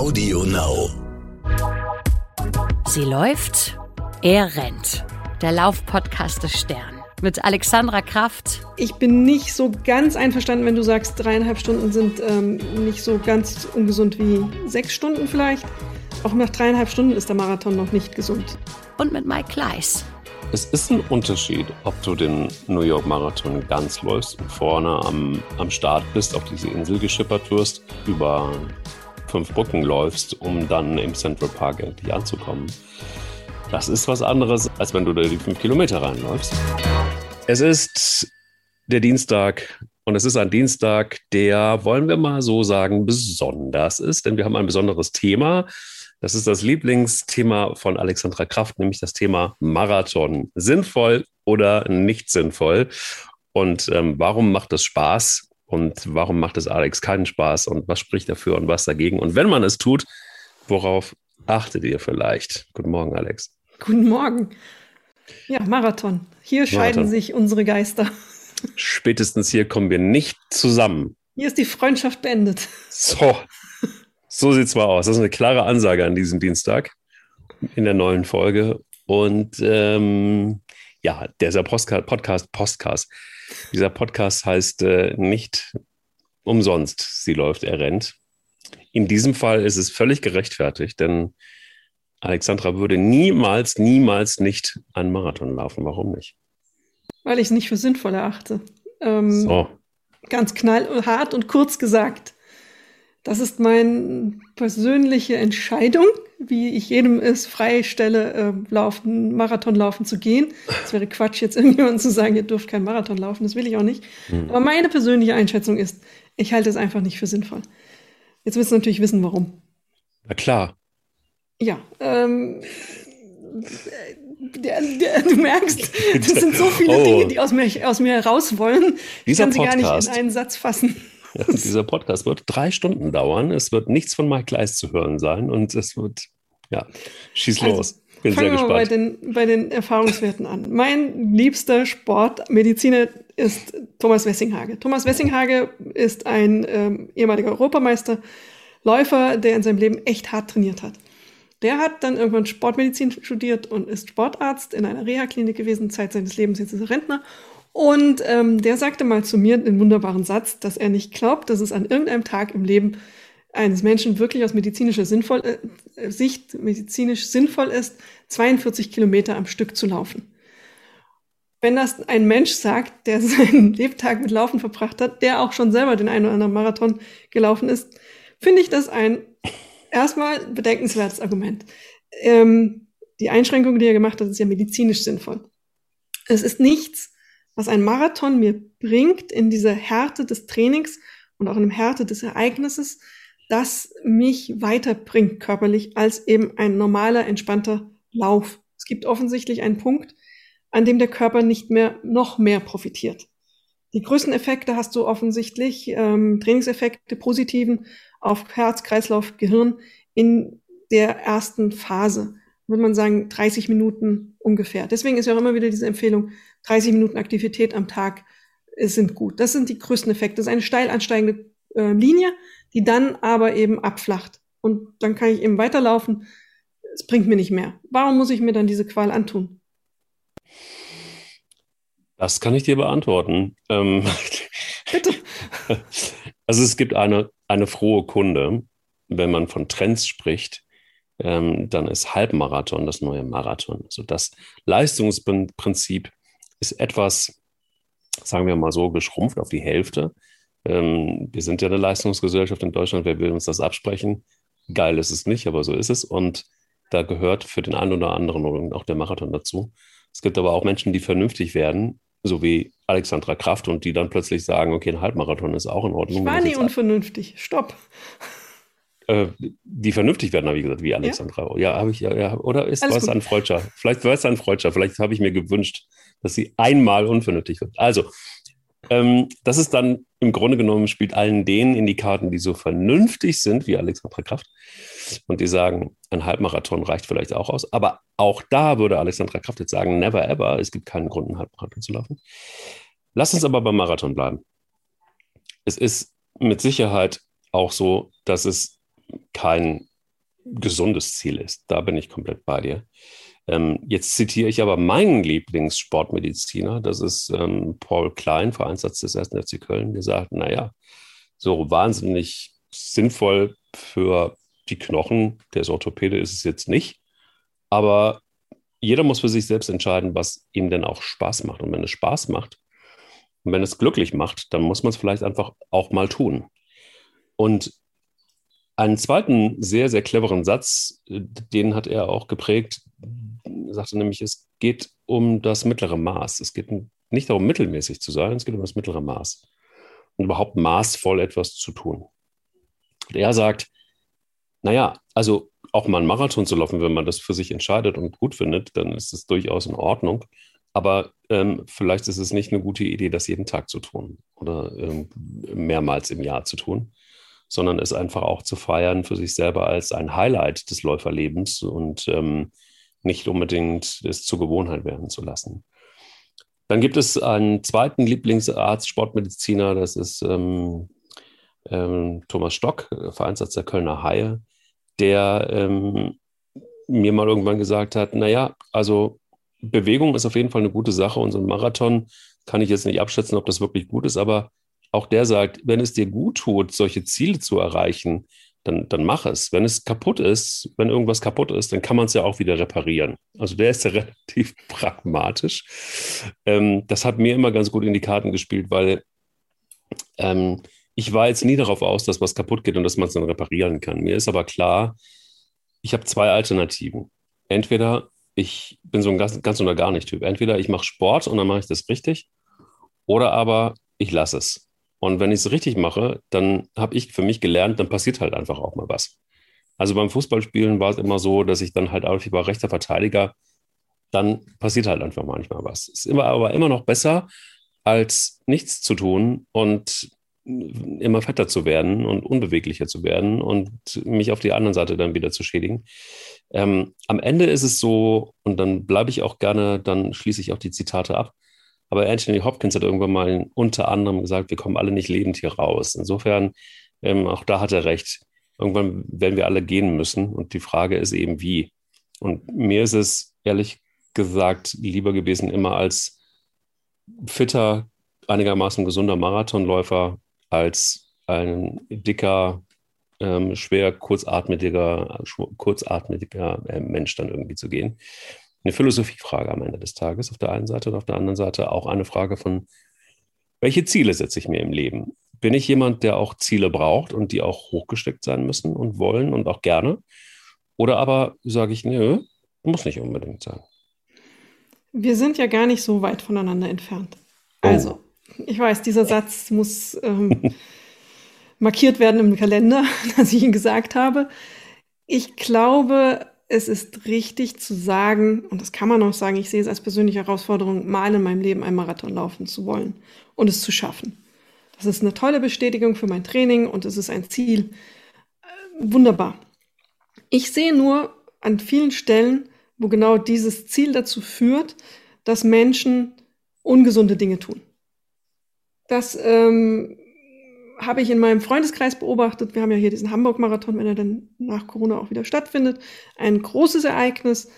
Audio Now. Sie läuft, er rennt. Der Laufpodcast des Stern. Mit Alexandra Kraft. Ich bin nicht so ganz einverstanden, wenn du sagst, dreieinhalb Stunden sind ähm, nicht so ganz ungesund wie sechs Stunden vielleicht. Auch nach dreieinhalb Stunden ist der Marathon noch nicht gesund. Und mit Mike Kleiss. Es ist ein Unterschied, ob du den New York Marathon ganz läufst und vorne am, am Start bist, auf diese Insel geschippert wirst, über fünf Brücken läufst, um dann im Central Park endlich anzukommen. Das ist was anderes, als wenn du da die fünf Kilometer reinläufst. Es ist der Dienstag und es ist ein Dienstag, der, wollen wir mal so sagen, besonders ist, denn wir haben ein besonderes Thema. Das ist das Lieblingsthema von Alexandra Kraft, nämlich das Thema Marathon. Sinnvoll oder nicht sinnvoll? Und ähm, warum macht es Spaß? Und warum macht es Alex keinen Spaß? Und was spricht dafür und was dagegen? Und wenn man es tut, worauf achtet ihr vielleicht? Guten Morgen, Alex. Guten Morgen. Ja, Marathon. Hier Marathon. scheiden sich unsere Geister. Spätestens hier kommen wir nicht zusammen. Hier ist die Freundschaft beendet. So, so sieht es mal aus. Das ist eine klare Ansage an diesem Dienstag in der neuen Folge. Und ähm, ja, dieser Podcast, Podcast, Podcast, dieser Podcast heißt äh, nicht umsonst, sie läuft, er rennt. In diesem Fall ist es völlig gerechtfertigt, denn Alexandra würde niemals, niemals nicht einen Marathon laufen. Warum nicht? Weil ich es nicht für sinnvoll erachte. Ähm, so. Ganz knallhart und kurz gesagt. Das ist meine persönliche Entscheidung, wie ich jedem es freistelle, äh, laufen, Marathon laufen zu gehen. Es wäre Quatsch, jetzt irgendjemandem zu sagen, ihr dürft keinen Marathon laufen. Das will ich auch nicht. Mhm. Aber meine persönliche Einschätzung ist, ich halte es einfach nicht für sinnvoll. Jetzt willst du natürlich wissen, warum. Na klar. Ja, ähm, der, der, du merkst, das sind so viele oh. Dinge, die aus mir, aus mir heraus wollen. Ich kann sie gar nicht in einen Satz fassen. Ja, dieser Podcast wird drei Stunden dauern. Es wird nichts von Mike Gleis zu hören sein und es wird, ja, schieß also, los. Bin fangen sehr gespannt. Wir bei den, bei den Erfahrungswerten an. Mein liebster Sportmediziner ist Thomas Wessinghage. Thomas Wessinghage ist ein ähm, ehemaliger Europameister, Läufer, der in seinem Leben echt hart trainiert hat. Der hat dann irgendwann Sportmedizin studiert und ist Sportarzt in einer Reha-Klinik gewesen, Zeit seines Lebens, jetzt ist er Rentner und ähm, der sagte mal zu mir den wunderbaren Satz, dass er nicht glaubt, dass es an irgendeinem Tag im Leben eines Menschen wirklich aus medizinischer Sinnvoll, äh, Sicht medizinisch sinnvoll ist, 42 Kilometer am Stück zu laufen. Wenn das ein Mensch sagt, der seinen Lebtag mit Laufen verbracht hat, der auch schon selber den einen oder anderen Marathon gelaufen ist, finde ich das ein erstmal bedenkenswertes Argument. Ähm, die Einschränkung, die er gemacht hat, ist ja medizinisch sinnvoll. Es ist nichts, was ein Marathon mir bringt in dieser Härte des Trainings und auch in der Härte des Ereignisses, das mich weiterbringt körperlich als eben ein normaler, entspannter Lauf. Es gibt offensichtlich einen Punkt, an dem der Körper nicht mehr noch mehr profitiert. Die größten Effekte hast du offensichtlich, ähm, Trainingseffekte, positiven auf Herz, Kreislauf, Gehirn in der ersten Phase. Würde man sagen, 30 Minuten ungefähr. Deswegen ist ja auch immer wieder diese Empfehlung, 30 Minuten Aktivität am Tag sind gut. Das sind die größten Effekte. Das ist eine steil ansteigende äh, Linie, die dann aber eben abflacht. Und dann kann ich eben weiterlaufen. Es bringt mir nicht mehr. Warum muss ich mir dann diese Qual antun? Das kann ich dir beantworten. Ähm, Bitte. Also es gibt eine, eine frohe Kunde, wenn man von Trends spricht, ähm, dann ist Halbmarathon das neue Marathon. Also das Leistungsprinzip ist etwas, sagen wir mal so, geschrumpft auf die Hälfte. Ähm, wir sind ja eine Leistungsgesellschaft in Deutschland, wer will uns das absprechen? Geil ist es nicht, aber so ist es. Und da gehört für den einen oder anderen auch der Marathon dazu. Es gibt aber auch Menschen, die vernünftig werden, so wie Alexandra Kraft, und die dann plötzlich sagen, okay, ein Halbmarathon ist auch in Ordnung. Ich war nie unvernünftig. Stopp. Äh, die vernünftig werden, habe ich gesagt, wie Alexandra. Ja, ja habe ich, ja, ja. Oder ist was an Freudscher? Vielleicht war es an Freudscher. Vielleicht habe ich mir gewünscht, dass sie einmal unvernünftig wird. Also, ähm, das ist dann im Grunde genommen, spielt allen denen in die Karten, die so vernünftig sind wie Alexandra Kraft und die sagen, ein Halbmarathon reicht vielleicht auch aus. Aber auch da würde Alexandra Kraft jetzt sagen, never ever, es gibt keinen Grund, einen Halbmarathon zu laufen. Lass uns aber beim Marathon bleiben. Es ist mit Sicherheit auch so, dass es kein gesundes Ziel ist. Da bin ich komplett bei dir. Ähm, jetzt zitiere ich aber meinen Lieblingssportmediziner, das ist ähm, Paul Klein, Vereinsarzt des 1. FC Köln, der sagt, naja, so wahnsinnig sinnvoll für die Knochen, der ist Orthopäde, ist es jetzt nicht, aber jeder muss für sich selbst entscheiden, was ihm denn auch Spaß macht. Und wenn es Spaß macht und wenn es glücklich macht, dann muss man es vielleicht einfach auch mal tun. Und einen zweiten sehr, sehr cleveren Satz, den hat er auch geprägt, sagte nämlich, es geht um das mittlere Maß. Es geht nicht darum, mittelmäßig zu sein, es geht um das mittlere Maß. Und überhaupt maßvoll etwas zu tun. Und er sagt, naja, also auch mal einen Marathon zu laufen, wenn man das für sich entscheidet und gut findet, dann ist es durchaus in Ordnung. Aber ähm, vielleicht ist es nicht eine gute Idee, das jeden Tag zu tun oder ähm, mehrmals im Jahr zu tun, sondern es einfach auch zu feiern für sich selber als ein Highlight des Läuferlebens und ähm, nicht unbedingt es zur Gewohnheit werden zu lassen. Dann gibt es einen zweiten Lieblingsarzt, Sportmediziner, das ist ähm, ähm, Thomas Stock, Vereinsarzt der Kölner Haie, der ähm, mir mal irgendwann gesagt hat, naja, also Bewegung ist auf jeden Fall eine gute Sache und so ein Marathon kann ich jetzt nicht abschätzen, ob das wirklich gut ist, aber auch der sagt, wenn es dir gut tut, solche Ziele zu erreichen, dann, dann mach es. Wenn es kaputt ist, wenn irgendwas kaputt ist, dann kann man es ja auch wieder reparieren. Also der ist ja relativ pragmatisch. Ähm, das hat mir immer ganz gut in die Karten gespielt, weil ähm, ich war jetzt nie darauf aus, dass was kaputt geht und dass man es dann reparieren kann. Mir ist aber klar, ich habe zwei Alternativen. Entweder ich bin so ein ganz, ganz oder gar nicht Typ. Entweder ich mache Sport und dann mache ich das richtig, oder aber ich lasse es. Und wenn ich es richtig mache, dann habe ich für mich gelernt, dann passiert halt einfach auch mal was. Also beim Fußballspielen war es immer so, dass ich dann halt auch, ich war rechter Verteidiger, dann passiert halt einfach manchmal was. Ist immer, aber immer noch besser, als nichts zu tun und immer fetter zu werden und unbeweglicher zu werden und mich auf die andere Seite dann wieder zu schädigen. Ähm, am Ende ist es so, und dann bleibe ich auch gerne, dann schließe ich auch die Zitate ab. Aber Anthony Hopkins hat irgendwann mal unter anderem gesagt, wir kommen alle nicht lebend hier raus. Insofern, ähm, auch da hat er recht. Irgendwann werden wir alle gehen müssen. Und die Frage ist eben, wie. Und mir ist es ehrlich gesagt lieber gewesen, immer als fitter, einigermaßen gesunder Marathonläufer als ein dicker, ähm, schwer kurzatmiger, kurzatmiger äh, Mensch dann irgendwie zu gehen eine Philosophiefrage am Ende des Tages auf der einen Seite und auf der anderen Seite auch eine Frage von, welche Ziele setze ich mir im Leben? Bin ich jemand, der auch Ziele braucht und die auch hochgesteckt sein müssen und wollen und auch gerne? Oder aber sage ich, nö, muss nicht unbedingt sein. Wir sind ja gar nicht so weit voneinander entfernt. Oh. Also, ich weiß, dieser Satz muss ähm, markiert werden im Kalender, dass ich ihn gesagt habe. Ich glaube, es ist richtig zu sagen, und das kann man auch sagen, ich sehe es als persönliche Herausforderung, mal in meinem Leben einen Marathon laufen zu wollen und es zu schaffen. Das ist eine tolle Bestätigung für mein Training und es ist ein Ziel. Äh, wunderbar. Ich sehe nur an vielen Stellen, wo genau dieses Ziel dazu führt, dass Menschen ungesunde Dinge tun. Dass ähm, habe ich in meinem Freundeskreis beobachtet. Wir haben ja hier diesen Hamburg-Marathon, wenn er dann nach Corona auch wieder stattfindet. Ein großes Ereignis.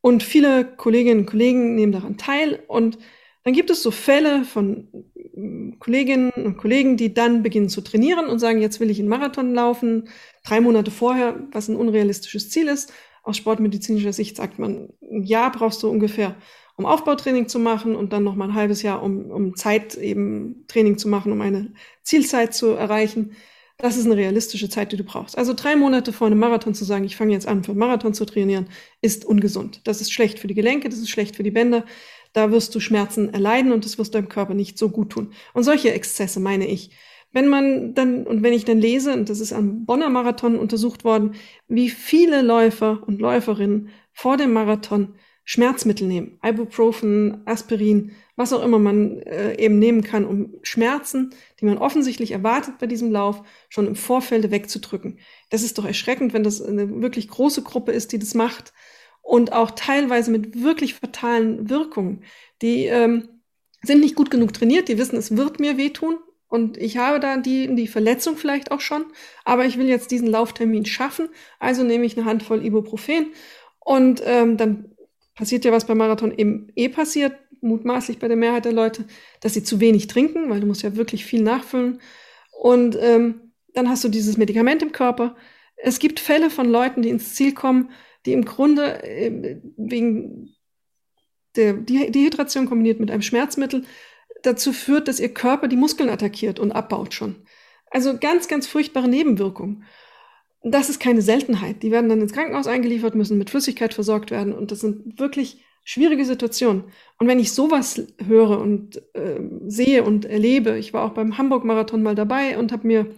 Und viele Kolleginnen und Kollegen nehmen daran teil. Und dann gibt es so Fälle von mm, Kolleginnen und Kollegen, die dann beginnen zu trainieren und sagen, jetzt will ich einen Marathon laufen. Drei Monate vorher, was ein unrealistisches Ziel ist. Aus sportmedizinischer Sicht sagt man, ein Jahr brauchst du ungefähr, um Aufbautraining zu machen und dann noch mal ein halbes Jahr, um, um Zeit eben Training zu machen, um eine Zielzeit zu erreichen. Das ist eine realistische Zeit, die du brauchst. Also drei Monate vor einem Marathon zu sagen, ich fange jetzt an, für einen Marathon zu trainieren, ist ungesund. Das ist schlecht für die Gelenke, das ist schlecht für die Bänder. Da wirst du Schmerzen erleiden und das wirst deinem Körper nicht so gut tun. Und solche Exzesse meine ich. Wenn man dann, und wenn ich dann lese, und das ist am Bonner Marathon untersucht worden, wie viele Läufer und Läuferinnen vor dem Marathon Schmerzmittel nehmen. Ibuprofen, Aspirin, was auch immer man äh, eben nehmen kann, um Schmerzen, die man offensichtlich erwartet bei diesem Lauf, schon im Vorfeld wegzudrücken. Das ist doch erschreckend, wenn das eine wirklich große Gruppe ist, die das macht und auch teilweise mit wirklich fatalen Wirkungen. Die ähm, sind nicht gut genug trainiert, die wissen, es wird mir wehtun und ich habe da die, die Verletzung vielleicht auch schon, aber ich will jetzt diesen Lauftermin schaffen, also nehme ich eine Handvoll Ibuprofen und ähm, dann passiert ja, was beim Marathon eben eh passiert, mutmaßlich bei der Mehrheit der Leute, dass sie zu wenig trinken, weil du musst ja wirklich viel nachfüllen und ähm, dann hast du dieses Medikament im Körper. Es gibt Fälle von Leuten, die ins Ziel kommen, die im Grunde äh, wegen der Dehydration kombiniert mit einem Schmerzmittel dazu führt, dass ihr Körper die Muskeln attackiert und abbaut schon. Also ganz, ganz furchtbare Nebenwirkungen. Das ist keine Seltenheit. Die werden dann ins Krankenhaus eingeliefert, müssen mit Flüssigkeit versorgt werden und das sind wirklich schwierige Situationen. Und wenn ich sowas höre und äh, sehe und erlebe, ich war auch beim Hamburg-Marathon mal dabei und habe mir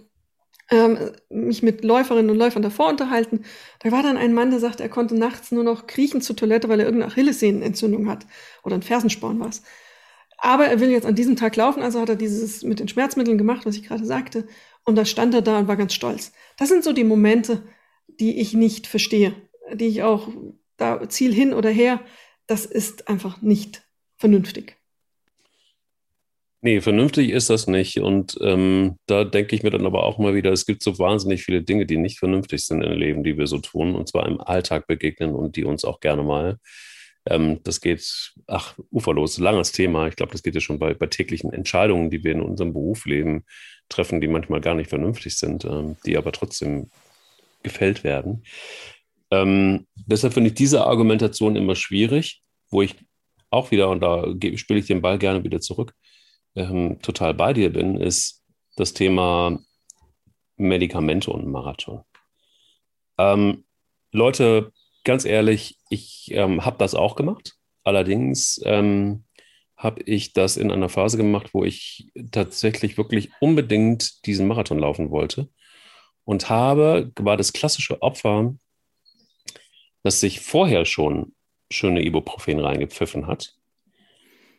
ähm, mich mit Läuferinnen und Läufern davor unterhalten. Da war dann ein Mann, der sagte, er konnte nachts nur noch kriechen zur Toilette, weil er irgendeine Achillessehnenentzündung hat oder ein Fersensporn war Aber er will jetzt an diesem Tag laufen, also hat er dieses mit den Schmerzmitteln gemacht, was ich gerade sagte. Und da stand er da und war ganz stolz. Das sind so die Momente, die ich nicht verstehe, die ich auch da Ziel hin oder her, das ist einfach nicht vernünftig. Nee, vernünftig ist das nicht. Und ähm, da denke ich mir dann aber auch mal wieder, es gibt so wahnsinnig viele Dinge, die nicht vernünftig sind im Leben, die wir so tun, und zwar im Alltag begegnen und die uns auch gerne mal. Ähm, das geht, ach, uferlos, langes Thema. Ich glaube, das geht ja schon bei, bei täglichen Entscheidungen, die wir in unserem Berufsleben treffen, die manchmal gar nicht vernünftig sind, ähm, die aber trotzdem gefällt werden. Ähm, deshalb finde ich diese Argumentation immer schwierig, wo ich auch wieder, und da spiele ich den Ball gerne wieder zurück, ähm, total bei dir bin, ist das Thema Medikamente und Marathon. Ähm, Leute, ganz ehrlich, ich ähm, habe das auch gemacht. Allerdings ähm, habe ich das in einer Phase gemacht, wo ich tatsächlich wirklich unbedingt diesen Marathon laufen wollte und habe, war das klassische Opfer, das sich vorher schon schöne Ibuprofen reingepfiffen hat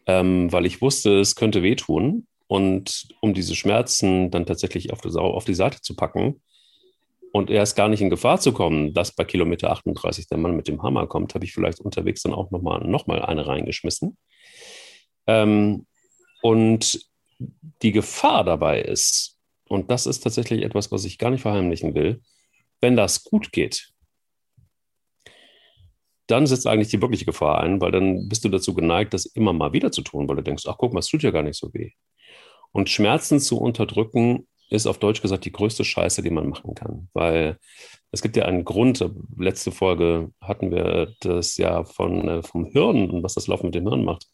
ähm, weil ich wusste, es könnte wehtun. Und um diese Schmerzen dann tatsächlich auf die, auf die Seite zu packen und erst gar nicht in Gefahr zu kommen, dass bei Kilometer 38 der Mann mit dem Hammer kommt, habe ich vielleicht unterwegs dann auch nochmal noch mal eine reingeschmissen. Ähm, und die Gefahr dabei ist, und das ist tatsächlich etwas, was ich gar nicht verheimlichen will, wenn das gut geht, dann setzt eigentlich die wirkliche Gefahr ein, weil dann bist du dazu geneigt, das immer mal wieder zu tun, weil du denkst, ach guck mal, es tut ja gar nicht so weh. Und Schmerzen zu unterdrücken ist auf Deutsch gesagt die größte Scheiße, die man machen kann, weil es gibt ja einen Grund. Letzte Folge hatten wir das ja von, äh, vom Hirn und was das Laufen mit dem Hirn macht.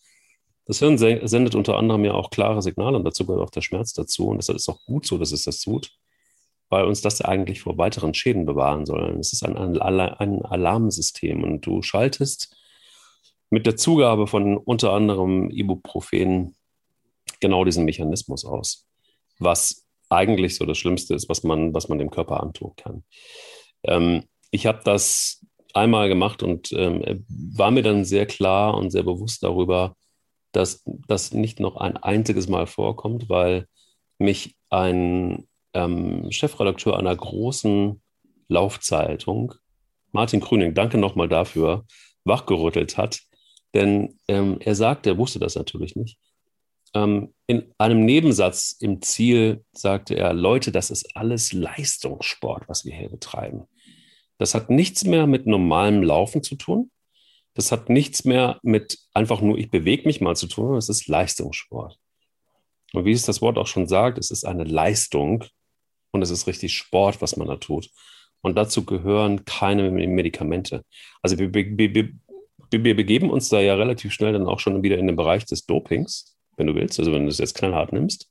Das Hirn sendet unter anderem ja auch klare Signale und dazu gehört auch der Schmerz dazu. Und deshalb ist auch gut so, dass es das tut weil uns das eigentlich vor weiteren Schäden bewahren soll. Es ist ein, ein Alarmsystem und du schaltest mit der Zugabe von unter anderem Ibuprofen genau diesen Mechanismus aus, was eigentlich so das Schlimmste ist, was man, was man dem Körper antun kann. Ähm, ich habe das einmal gemacht und ähm, war mir dann sehr klar und sehr bewusst darüber, dass das nicht noch ein einziges Mal vorkommt, weil mich ein ähm, Chefredakteur einer großen Laufzeitung, Martin Grüning, danke nochmal dafür, wachgerüttelt hat. Denn ähm, er sagte, er wusste das natürlich nicht. Ähm, in einem Nebensatz im Ziel sagte er, Leute, das ist alles Leistungssport, was wir hier betreiben. Das hat nichts mehr mit normalem Laufen zu tun. Das hat nichts mehr mit einfach nur, ich bewege mich mal zu tun. Es ist Leistungssport. Und wie es das Wort auch schon sagt, es ist eine Leistung, und es ist richtig Sport, was man da tut. Und dazu gehören keine Medikamente. Also wir, wir, wir, wir begeben uns da ja relativ schnell dann auch schon wieder in den Bereich des Dopings, wenn du willst, also wenn du es jetzt knallhart nimmst.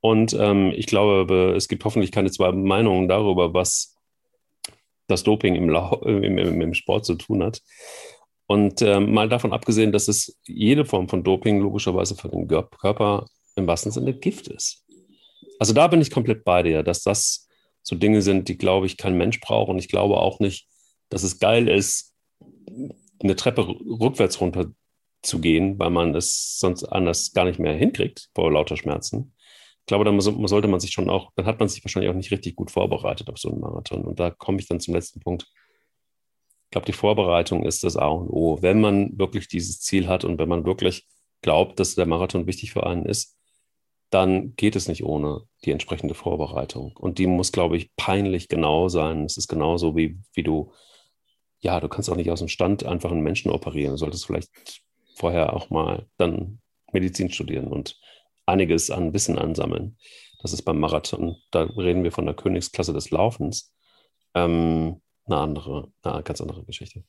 Und ähm, ich glaube, es gibt hoffentlich keine zwei Meinungen darüber, was das Doping im, im, im, im Sport zu tun hat. Und ähm, mal davon abgesehen, dass es jede Form von Doping logischerweise für den Körper im wahrsten Sinne Gift ist. Also da bin ich komplett bei dir, dass das so Dinge sind, die, glaube ich, kein Mensch braucht. Und ich glaube auch nicht, dass es geil ist, eine Treppe rückwärts runter zu gehen, weil man es sonst anders gar nicht mehr hinkriegt vor lauter Schmerzen. Ich glaube, da sollte man sich schon auch, dann hat man sich wahrscheinlich auch nicht richtig gut vorbereitet auf so einen Marathon. Und da komme ich dann zum letzten Punkt. Ich glaube, die Vorbereitung ist das A und O. Wenn man wirklich dieses Ziel hat und wenn man wirklich glaubt, dass der Marathon wichtig für einen ist, dann geht es nicht ohne die entsprechende Vorbereitung. Und die muss, glaube ich, peinlich genau sein. Es ist genauso wie, wie du, ja, du kannst auch nicht aus dem Stand einfach einen Menschen operieren. Du solltest vielleicht vorher auch mal dann Medizin studieren und einiges an Wissen ansammeln. Das ist beim Marathon, da reden wir von der Königsklasse des Laufens, ähm, eine andere, eine ganz andere Geschichte.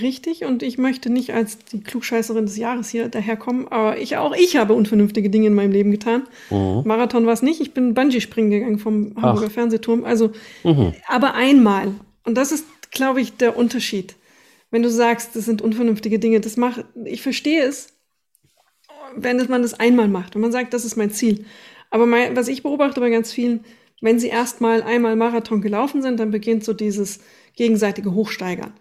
Richtig, und ich möchte nicht als die Klugscheißerin des Jahres hier daherkommen, aber ich auch ich habe unvernünftige Dinge in meinem Leben getan. Mhm. Marathon war es nicht, ich bin Bungee-Springen gegangen vom Hamburger Ach. Fernsehturm. Also, mhm. aber einmal. Und das ist, glaube ich, der Unterschied. Wenn du sagst, das sind unvernünftige Dinge, das macht, ich verstehe es, wenn man das einmal macht und man sagt, das ist mein Ziel. Aber mein, was ich beobachte bei ganz vielen, wenn sie erstmal einmal Marathon gelaufen sind, dann beginnt so dieses gegenseitige Hochsteigern.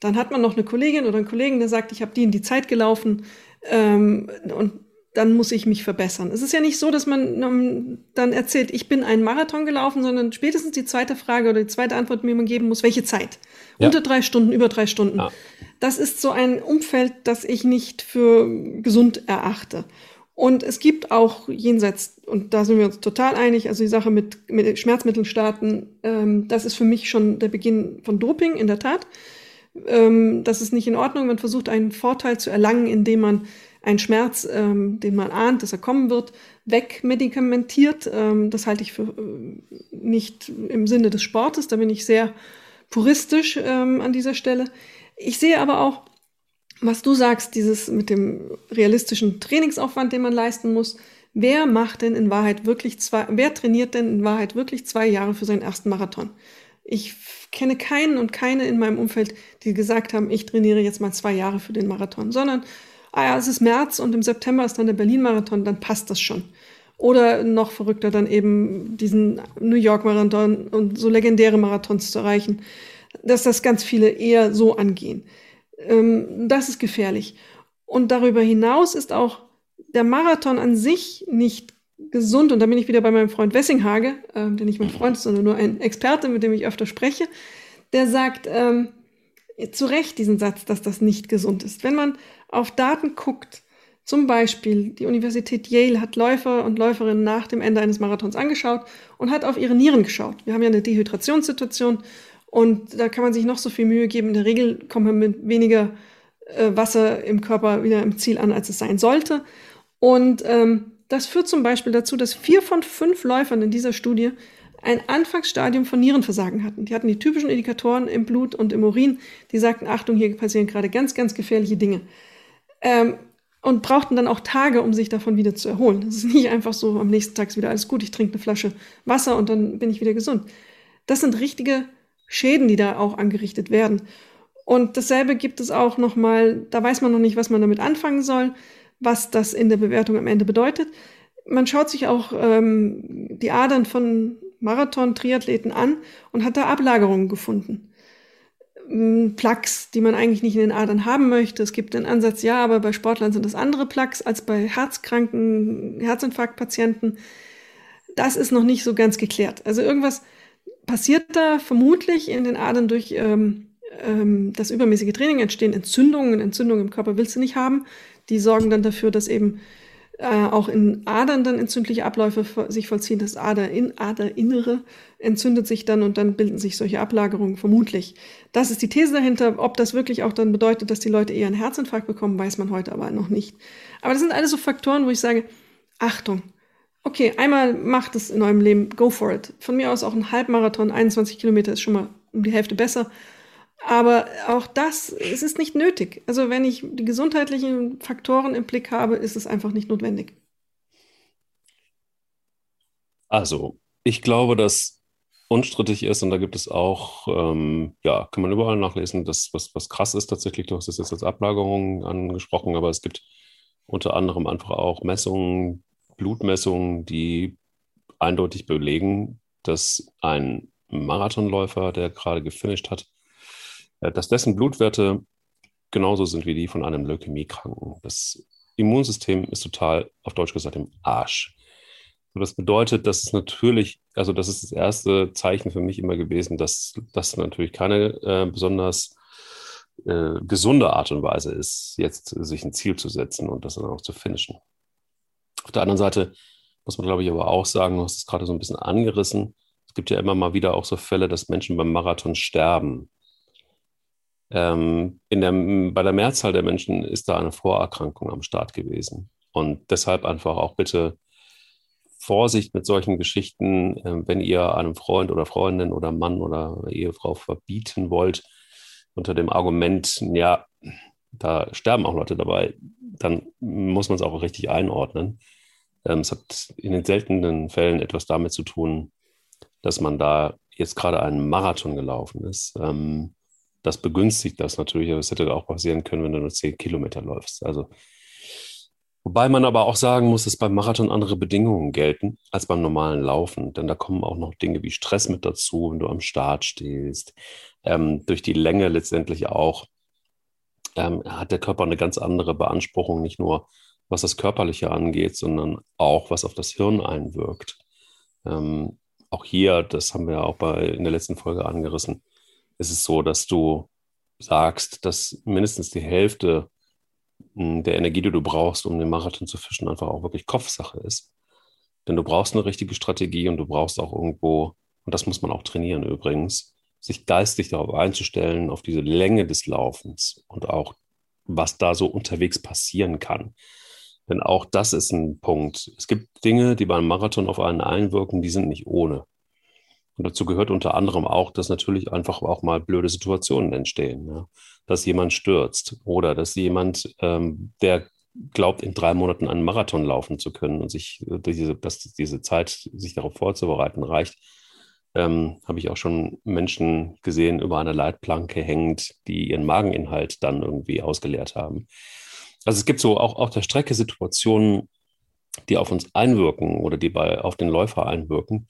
Dann hat man noch eine Kollegin oder einen Kollegen, der sagt, ich habe die in die Zeit gelaufen ähm, und dann muss ich mich verbessern. Es ist ja nicht so, dass man dann erzählt, ich bin einen Marathon gelaufen, sondern spätestens die zweite Frage oder die zweite Antwort, die man geben muss, welche Zeit? Ja. Unter drei Stunden, über drei Stunden. Ja. Das ist so ein Umfeld, das ich nicht für gesund erachte. Und es gibt auch jenseits, und da sind wir uns total einig, also die Sache mit, mit Schmerzmitteln starten, ähm, das ist für mich schon der Beginn von Doping, in der Tat. Ähm, das ist nicht in Ordnung. Man versucht einen Vorteil zu erlangen, indem man einen Schmerz, ähm, den man ahnt, dass er kommen wird, wegmedikamentiert. Ähm, das halte ich für äh, nicht im Sinne des Sportes. Da bin ich sehr puristisch ähm, an dieser Stelle. Ich sehe aber auch, was du sagst, dieses mit dem realistischen Trainingsaufwand, den man leisten muss. Wer macht denn in Wahrheit wirklich zwei, wer trainiert denn in Wahrheit wirklich zwei Jahre für seinen ersten Marathon? Ich kenne keinen und keine in meinem Umfeld, die gesagt haben, ich trainiere jetzt mal zwei Jahre für den Marathon, sondern, ah ja, es ist März und im September ist dann der Berlin-Marathon, dann passt das schon. Oder noch verrückter, dann eben diesen New York-Marathon und so legendäre Marathons zu erreichen, dass das ganz viele eher so angehen. Ähm, das ist gefährlich. Und darüber hinaus ist auch der Marathon an sich nicht gesund, und da bin ich wieder bei meinem Freund Wessinghage, äh, der nicht mein Freund ist, sondern nur ein Experte, mit dem ich öfter spreche, der sagt ähm, zu Recht diesen Satz, dass das nicht gesund ist. Wenn man auf Daten guckt, zum Beispiel die Universität Yale hat Läufer und Läuferinnen nach dem Ende eines Marathons angeschaut und hat auf ihre Nieren geschaut. Wir haben ja eine Dehydrationssituation und da kann man sich noch so viel Mühe geben. In der Regel kommt man mit weniger äh, Wasser im Körper wieder im Ziel an, als es sein sollte. Und ähm, das führt zum Beispiel dazu, dass vier von fünf Läufern in dieser Studie ein Anfangsstadium von Nierenversagen hatten. Die hatten die typischen Indikatoren im Blut und im Urin, die sagten, Achtung, hier passieren gerade ganz, ganz gefährliche Dinge. Ähm, und brauchten dann auch Tage, um sich davon wieder zu erholen. Das ist nicht einfach so, am nächsten Tag ist wieder alles gut, ich trinke eine Flasche Wasser und dann bin ich wieder gesund. Das sind richtige Schäden, die da auch angerichtet werden. Und dasselbe gibt es auch nochmal, da weiß man noch nicht, was man damit anfangen soll was das in der Bewertung am Ende bedeutet. Man schaut sich auch ähm, die Adern von Marathon-Triathleten an und hat da Ablagerungen gefunden. Plaques, die man eigentlich nicht in den Adern haben möchte. Es gibt den Ansatz, ja, aber bei Sportlern sind das andere Plaques als bei herzkranken Herzinfarktpatienten. Das ist noch nicht so ganz geklärt. Also irgendwas passiert da vermutlich in den Adern durch ähm, ähm, das übermäßige Training entstehen Entzündungen. Entzündungen im Körper willst du nicht haben. Die sorgen dann dafür, dass eben äh, auch in Adern dann entzündliche Abläufe sich vollziehen. Das Ader in Aderinnere entzündet sich dann und dann bilden sich solche Ablagerungen vermutlich. Das ist die These dahinter. Ob das wirklich auch dann bedeutet, dass die Leute eher einen Herzinfarkt bekommen, weiß man heute aber noch nicht. Aber das sind alles so Faktoren, wo ich sage, Achtung. Okay, einmal macht es in eurem Leben, go for it. Von mir aus auch ein Halbmarathon, 21 Kilometer ist schon mal um die Hälfte besser. Aber auch das, es ist nicht nötig. Also wenn ich die gesundheitlichen Faktoren im Blick habe, ist es einfach nicht notwendig. Also, ich glaube, dass unstrittig ist und da gibt es auch, ähm, ja, kann man überall nachlesen, dass was, was krass ist tatsächlich, du hast es jetzt als Ablagerung angesprochen, aber es gibt unter anderem einfach auch Messungen, Blutmessungen, die eindeutig belegen, dass ein Marathonläufer, der gerade gefinisht hat, dass dessen Blutwerte genauso sind wie die von einem Leukämiekranken. Das Immunsystem ist total, auf Deutsch gesagt, im Arsch. Das bedeutet, dass es natürlich, also das ist das erste Zeichen für mich immer gewesen, dass das natürlich keine äh, besonders äh, gesunde Art und Weise ist, jetzt sich ein Ziel zu setzen und das dann auch zu finishen. Auf der anderen Seite muss man, glaube ich, aber auch sagen, du hast es gerade so ein bisschen angerissen. Es gibt ja immer mal wieder auch so Fälle, dass Menschen beim Marathon sterben. Ähm, in der, bei der Mehrzahl der Menschen ist da eine Vorerkrankung am Start gewesen. Und deshalb einfach auch bitte Vorsicht mit solchen Geschichten, äh, wenn ihr einem Freund oder Freundin oder Mann oder Ehefrau verbieten wollt, unter dem Argument, ja, da sterben auch Leute dabei, dann muss man es auch richtig einordnen. Ähm, es hat in den seltenen Fällen etwas damit zu tun, dass man da jetzt gerade einen Marathon gelaufen ist. Ähm, das begünstigt das natürlich, aber es hätte auch passieren können, wenn du nur zehn Kilometer läufst. Also, wobei man aber auch sagen muss, dass beim Marathon andere Bedingungen gelten als beim normalen Laufen. Denn da kommen auch noch Dinge wie Stress mit dazu, wenn du am Start stehst. Ähm, durch die Länge letztendlich auch ähm, hat der Körper eine ganz andere Beanspruchung, nicht nur was das Körperliche angeht, sondern auch was auf das Hirn einwirkt. Ähm, auch hier, das haben wir ja auch bei, in der letzten Folge angerissen, ist es so, dass du sagst, dass mindestens die Hälfte hm, der Energie, die du brauchst, um den Marathon zu fischen, einfach auch wirklich Kopfsache ist. Denn du brauchst eine richtige Strategie und du brauchst auch irgendwo, und das muss man auch trainieren übrigens, sich geistig darauf einzustellen, auf diese Länge des Laufens und auch, was da so unterwegs passieren kann. Denn auch das ist ein Punkt. Es gibt Dinge, die beim Marathon auf einen einwirken, die sind nicht ohne. Und dazu gehört unter anderem auch, dass natürlich einfach auch mal blöde Situationen entstehen. Ja? Dass jemand stürzt oder dass jemand, ähm, der glaubt, in drei Monaten einen Marathon laufen zu können und sich äh, diese, dass diese Zeit, sich darauf vorzubereiten, reicht, ähm, habe ich auch schon Menschen gesehen, über einer Leitplanke hängend, die ihren Mageninhalt dann irgendwie ausgeleert haben. Also es gibt so auch auf der Strecke Situationen, die auf uns einwirken oder die bei, auf den Läufer einwirken.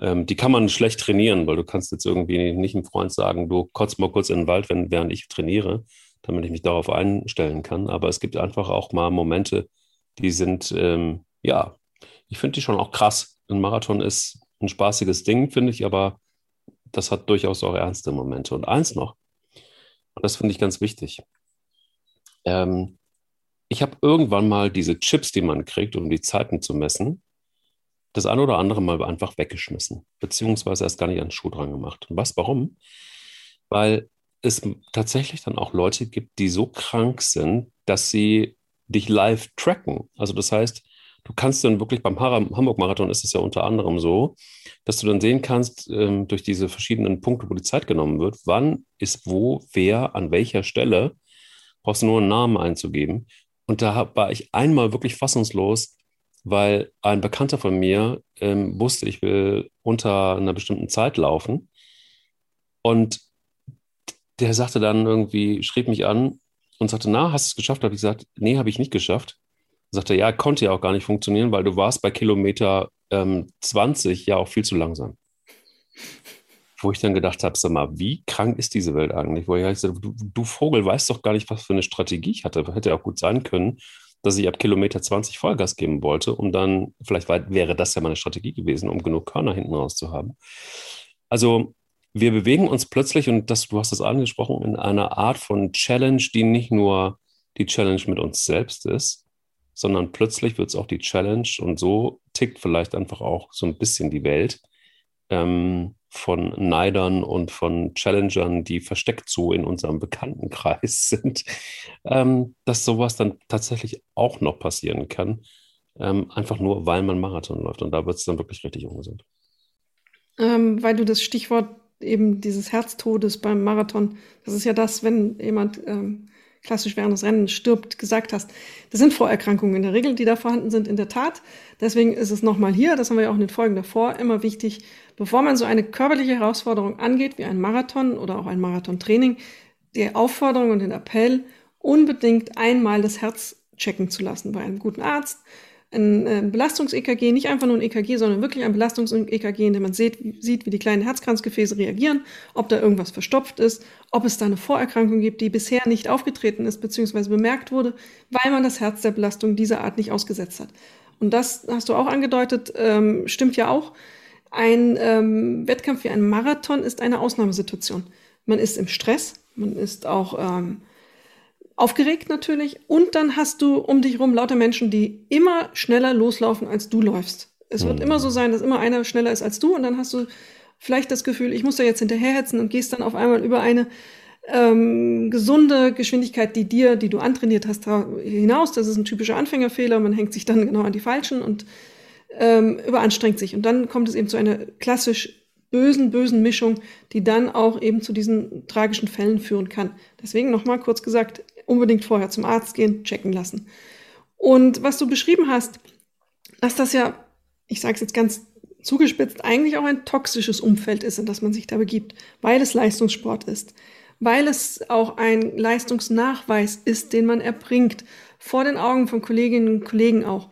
Ähm, die kann man schlecht trainieren, weil du kannst jetzt irgendwie nicht einem Freund sagen, du kotzt mal kurz in den Wald, wenn, während ich trainiere, damit ich mich darauf einstellen kann. Aber es gibt einfach auch mal Momente, die sind, ähm, ja, ich finde die schon auch krass. Ein Marathon ist ein spaßiges Ding, finde ich, aber das hat durchaus auch ernste Momente. Und eins noch, und das finde ich ganz wichtig. Ähm, ich habe irgendwann mal diese Chips, die man kriegt, um die Zeiten zu messen, das eine oder andere Mal einfach weggeschmissen, beziehungsweise erst gar nicht an den Schuh dran gemacht. Und was, warum? Weil es tatsächlich dann auch Leute gibt, die so krank sind, dass sie dich live tracken. Also das heißt, du kannst dann wirklich beim Hamburg-Marathon ist es ja unter anderem so, dass du dann sehen kannst, ähm, durch diese verschiedenen Punkte, wo die Zeit genommen wird, wann ist wo, wer, an welcher Stelle, brauchst du nur einen Namen einzugeben. Und da war ich einmal wirklich fassungslos, weil ein Bekannter von mir ähm, wusste, ich will unter einer bestimmten Zeit laufen. Und der sagte dann irgendwie, schrieb mich an und sagte, na, hast du es geschafft? Habe ich gesagt, nee, habe ich nicht geschafft sagte, ja, konnte ja auch gar nicht funktionieren, weil du warst bei Kilometer ähm, 20 ja auch viel zu langsam. Wo ich dann gedacht habe, sag mal, wie krank ist diese Welt eigentlich? Wo ich gesagt, du, du Vogel weißt doch gar nicht, was für eine Strategie ich hatte. Hätte ja auch gut sein können, dass ich ab Kilometer 20 Vollgas geben wollte und dann, vielleicht wäre das ja meine Strategie gewesen, um genug Körner hinten raus zu haben. Also wir bewegen uns plötzlich, und das, du hast es angesprochen, in einer Art von Challenge, die nicht nur die Challenge mit uns selbst ist, sondern plötzlich wird es auch die Challenge und so tickt vielleicht einfach auch so ein bisschen die Welt ähm, von Neidern und von Challengern, die versteckt so in unserem Bekanntenkreis sind, ähm, dass sowas dann tatsächlich auch noch passieren kann, ähm, einfach nur weil man Marathon läuft und da wird es dann wirklich richtig ungesund. Ähm, weil du das Stichwort eben dieses Herztodes beim Marathon, das ist ja das, wenn jemand ähm, klassisch während des Rennens stirbt, gesagt hast. Das sind Vorerkrankungen in der Regel, die da vorhanden sind, in der Tat. Deswegen ist es nochmal hier, das haben wir ja auch in den Folgen davor, immer wichtig, bevor man so eine körperliche Herausforderung angeht, wie ein Marathon oder auch ein Marathontraining, die Aufforderung und den Appell, unbedingt einmal das Herz checken zu lassen bei einem guten Arzt, ein äh, Belastungs-EKG, nicht einfach nur ein EKG, sondern wirklich ein Belastungs-EKG, in dem man sieht, sieht, wie die kleinen Herzkranzgefäße reagieren, ob da irgendwas verstopft ist, ob es da eine Vorerkrankung gibt, die bisher nicht aufgetreten ist bzw. bemerkt wurde, weil man das Herz der Belastung dieser Art nicht ausgesetzt hat. Und das hast du auch angedeutet, ähm, stimmt ja auch. Ein ähm, Wettkampf wie ein Marathon ist eine Ausnahmesituation. Man ist im Stress, man ist auch ähm, aufgeregt natürlich. Und dann hast du um dich rum lauter Menschen, die immer schneller loslaufen, als du läufst. Es wird mhm. immer so sein, dass immer einer schneller ist als du und dann hast du vielleicht das Gefühl, ich muss da jetzt hinterherhetzen und gehst dann auf einmal über eine ähm, gesunde Geschwindigkeit, die dir, die du antrainiert hast, hinaus. Das ist ein typischer Anfängerfehler. Man hängt sich dann genau an die falschen und ähm, überanstrengt sich. Und dann kommt es eben zu einer klassisch bösen, bösen Mischung, die dann auch eben zu diesen tragischen Fällen führen kann. Deswegen nochmal kurz gesagt, unbedingt vorher zum Arzt gehen, checken lassen. Und was du beschrieben hast, dass das ja, ich sage es jetzt ganz zugespitzt, eigentlich auch ein toxisches Umfeld ist, in das man sich da begibt, weil es Leistungssport ist, weil es auch ein Leistungsnachweis ist, den man erbringt, vor den Augen von Kolleginnen und Kollegen auch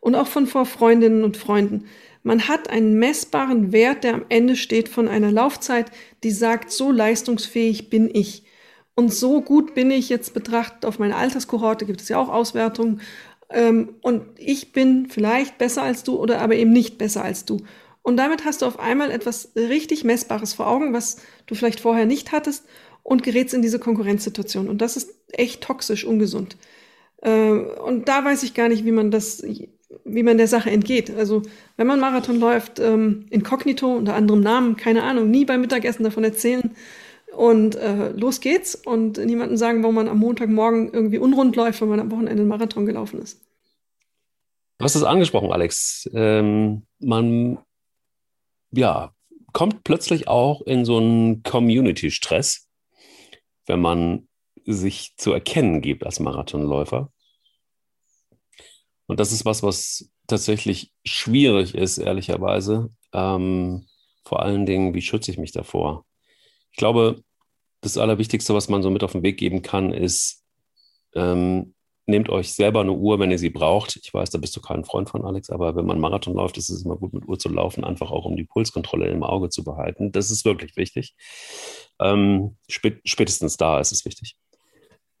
und auch von vor Freundinnen und Freunden. Man hat einen messbaren Wert, der am Ende steht von einer Laufzeit, die sagt, so leistungsfähig bin ich. Und so gut bin ich jetzt betrachtet auf meine Alterskohorte, gibt es ja auch Auswertungen. Ähm, und ich bin vielleicht besser als du oder aber eben nicht besser als du. Und damit hast du auf einmal etwas richtig Messbares vor Augen, was du vielleicht vorher nicht hattest und gerätst in diese Konkurrenzsituation. Und das ist echt toxisch, ungesund. Äh, und da weiß ich gar nicht, wie man das, wie man der Sache entgeht. Also, wenn man Marathon läuft, ähm, inkognito, unter anderem Namen, keine Ahnung, nie beim Mittagessen davon erzählen, und äh, los geht's und niemandem sagen, warum man am Montagmorgen irgendwie unrund läuft, wenn man am Wochenende einen Marathon gelaufen ist. Du hast es angesprochen, Alex. Ähm, man ja, kommt plötzlich auch in so einen Community-Stress, wenn man sich zu erkennen gibt als Marathonläufer. Und das ist was, was tatsächlich schwierig ist, ehrlicherweise. Ähm, vor allen Dingen, wie schütze ich mich davor? Ich glaube, das Allerwichtigste, was man so mit auf den Weg geben kann, ist, ähm, nehmt euch selber eine Uhr, wenn ihr sie braucht. Ich weiß, da bist du kein Freund von, Alex, aber wenn man Marathon läuft, ist es immer gut, mit Uhr zu laufen, einfach auch um die Pulskontrolle im Auge zu behalten. Das ist wirklich wichtig. Ähm, spät, spätestens da ist es wichtig.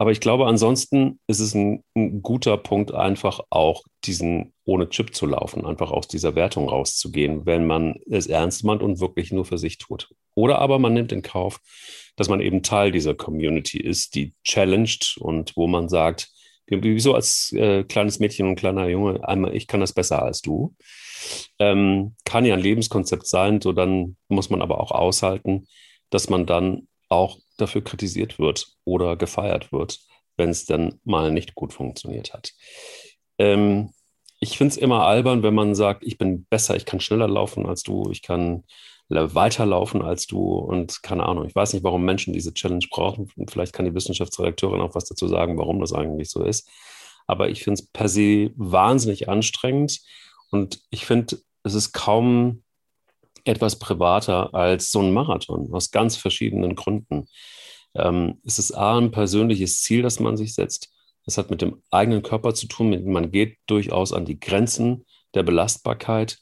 Aber ich glaube, ansonsten ist es ein, ein, guter Punkt, einfach auch diesen ohne Chip zu laufen, einfach aus dieser Wertung rauszugehen, wenn man es ernst meint und wirklich nur für sich tut. Oder aber man nimmt in Kauf, dass man eben Teil dieser Community ist, die challenged und wo man sagt, wieso als äh, kleines Mädchen und kleiner Junge, einmal ich kann das besser als du. Ähm, kann ja ein Lebenskonzept sein, so dann muss man aber auch aushalten, dass man dann auch dafür kritisiert wird oder gefeiert wird, wenn es dann mal nicht gut funktioniert hat. Ähm, ich finde es immer albern, wenn man sagt, ich bin besser, ich kann schneller laufen als du, ich kann weiterlaufen als du und keine Ahnung. Ich weiß nicht, warum Menschen diese Challenge brauchen. Vielleicht kann die Wissenschaftsredakteurin auch was dazu sagen, warum das eigentlich so ist. Aber ich finde es per se wahnsinnig anstrengend und ich finde, es ist kaum etwas privater als so ein Marathon aus ganz verschiedenen Gründen. Ähm, es ist A, ein persönliches Ziel, das man sich setzt. Das hat mit dem eigenen Körper zu tun. Man geht durchaus an die Grenzen der Belastbarkeit.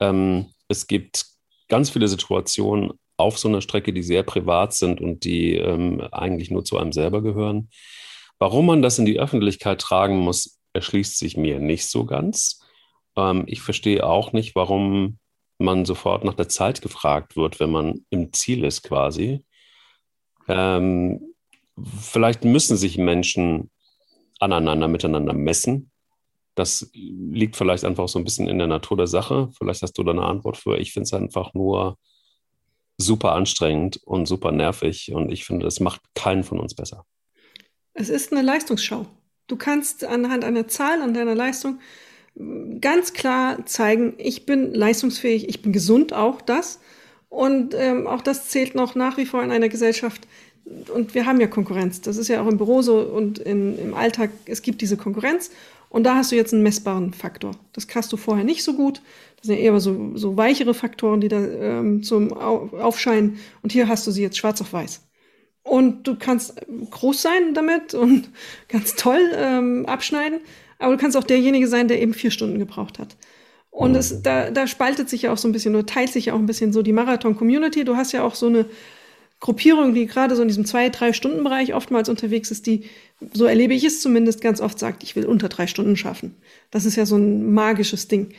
Ähm, es gibt ganz viele Situationen auf so einer Strecke, die sehr privat sind und die ähm, eigentlich nur zu einem selber gehören. Warum man das in die Öffentlichkeit tragen muss, erschließt sich mir nicht so ganz. Ähm, ich verstehe auch nicht, warum man sofort nach der Zeit gefragt wird, wenn man im Ziel ist quasi. Ähm, vielleicht müssen sich Menschen aneinander, miteinander messen das liegt vielleicht einfach so ein bisschen in der Natur der Sache. Vielleicht hast du da eine Antwort für. Ich finde es einfach nur super anstrengend und super nervig und ich finde, das macht keinen von uns besser. Es ist eine Leistungsschau. Du kannst anhand einer Zahl, an deiner Leistung ganz klar zeigen, ich bin leistungsfähig, ich bin gesund, auch das. Und ähm, auch das zählt noch nach wie vor in einer Gesellschaft. Und wir haben ja Konkurrenz. Das ist ja auch im Büro so und in, im Alltag. Es gibt diese Konkurrenz. Und da hast du jetzt einen messbaren Faktor. Das hast du vorher nicht so gut. Das sind ja eher so, so weichere Faktoren, die da ähm, zum Aufscheinen. Und hier hast du sie jetzt schwarz auf weiß. Und du kannst groß sein damit und ganz toll ähm, abschneiden. Aber du kannst auch derjenige sein, der eben vier Stunden gebraucht hat. Und es, mhm. da, da spaltet sich ja auch so ein bisschen oder teilt sich ja auch ein bisschen so die Marathon-Community. Du hast ja auch so eine Gruppierung, die gerade so in diesem zwei, drei Stunden Bereich oftmals unterwegs ist, die, so erlebe ich es zumindest, ganz oft sagt, ich will unter drei Stunden schaffen. Das ist ja so ein magisches Ding.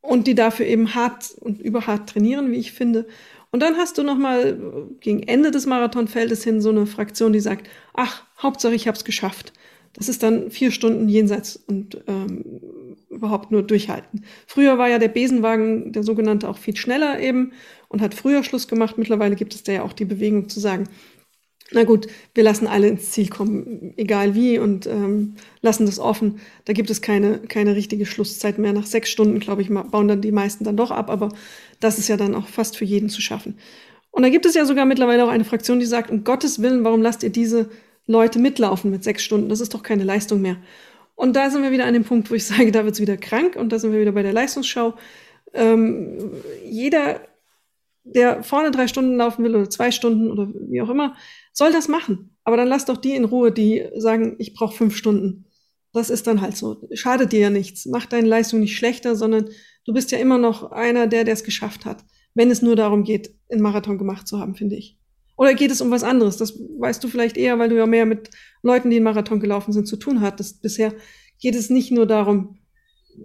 Und die dafür eben hart und überhart trainieren, wie ich finde. Und dann hast du noch mal gegen Ende des Marathonfeldes hin so eine Fraktion, die sagt, ach, Hauptsache ich habe es geschafft. Das ist dann vier Stunden jenseits und ähm, überhaupt nur durchhalten. Früher war ja der Besenwagen, der sogenannte, auch viel schneller eben und hat früher Schluss gemacht. Mittlerweile gibt es da ja auch die Bewegung zu sagen, na gut, wir lassen alle ins Ziel kommen, egal wie, und ähm, lassen das offen. Da gibt es keine, keine richtige Schlusszeit mehr. Nach sechs Stunden, glaube ich, bauen dann die meisten dann doch ab, aber das ist ja dann auch fast für jeden zu schaffen. Und da gibt es ja sogar mittlerweile auch eine Fraktion, die sagt, um Gottes Willen, warum lasst ihr diese Leute mitlaufen mit sechs Stunden? Das ist doch keine Leistung mehr. Und da sind wir wieder an dem Punkt, wo ich sage, da wird es wieder krank und da sind wir wieder bei der Leistungsschau. Ähm, jeder, der vorne drei Stunden laufen will oder zwei Stunden oder wie auch immer, soll das machen. Aber dann lass doch die in Ruhe, die sagen, ich brauche fünf Stunden. Das ist dann halt so. Schadet dir ja nichts. Mach deine Leistung nicht schlechter, sondern du bist ja immer noch einer, der, der es geschafft hat. Wenn es nur darum geht, einen Marathon gemacht zu haben, finde ich. Oder geht es um was anderes? Das weißt du vielleicht eher, weil du ja mehr mit Leuten, die einen Marathon gelaufen sind, zu tun hattest. Bisher geht es nicht nur darum,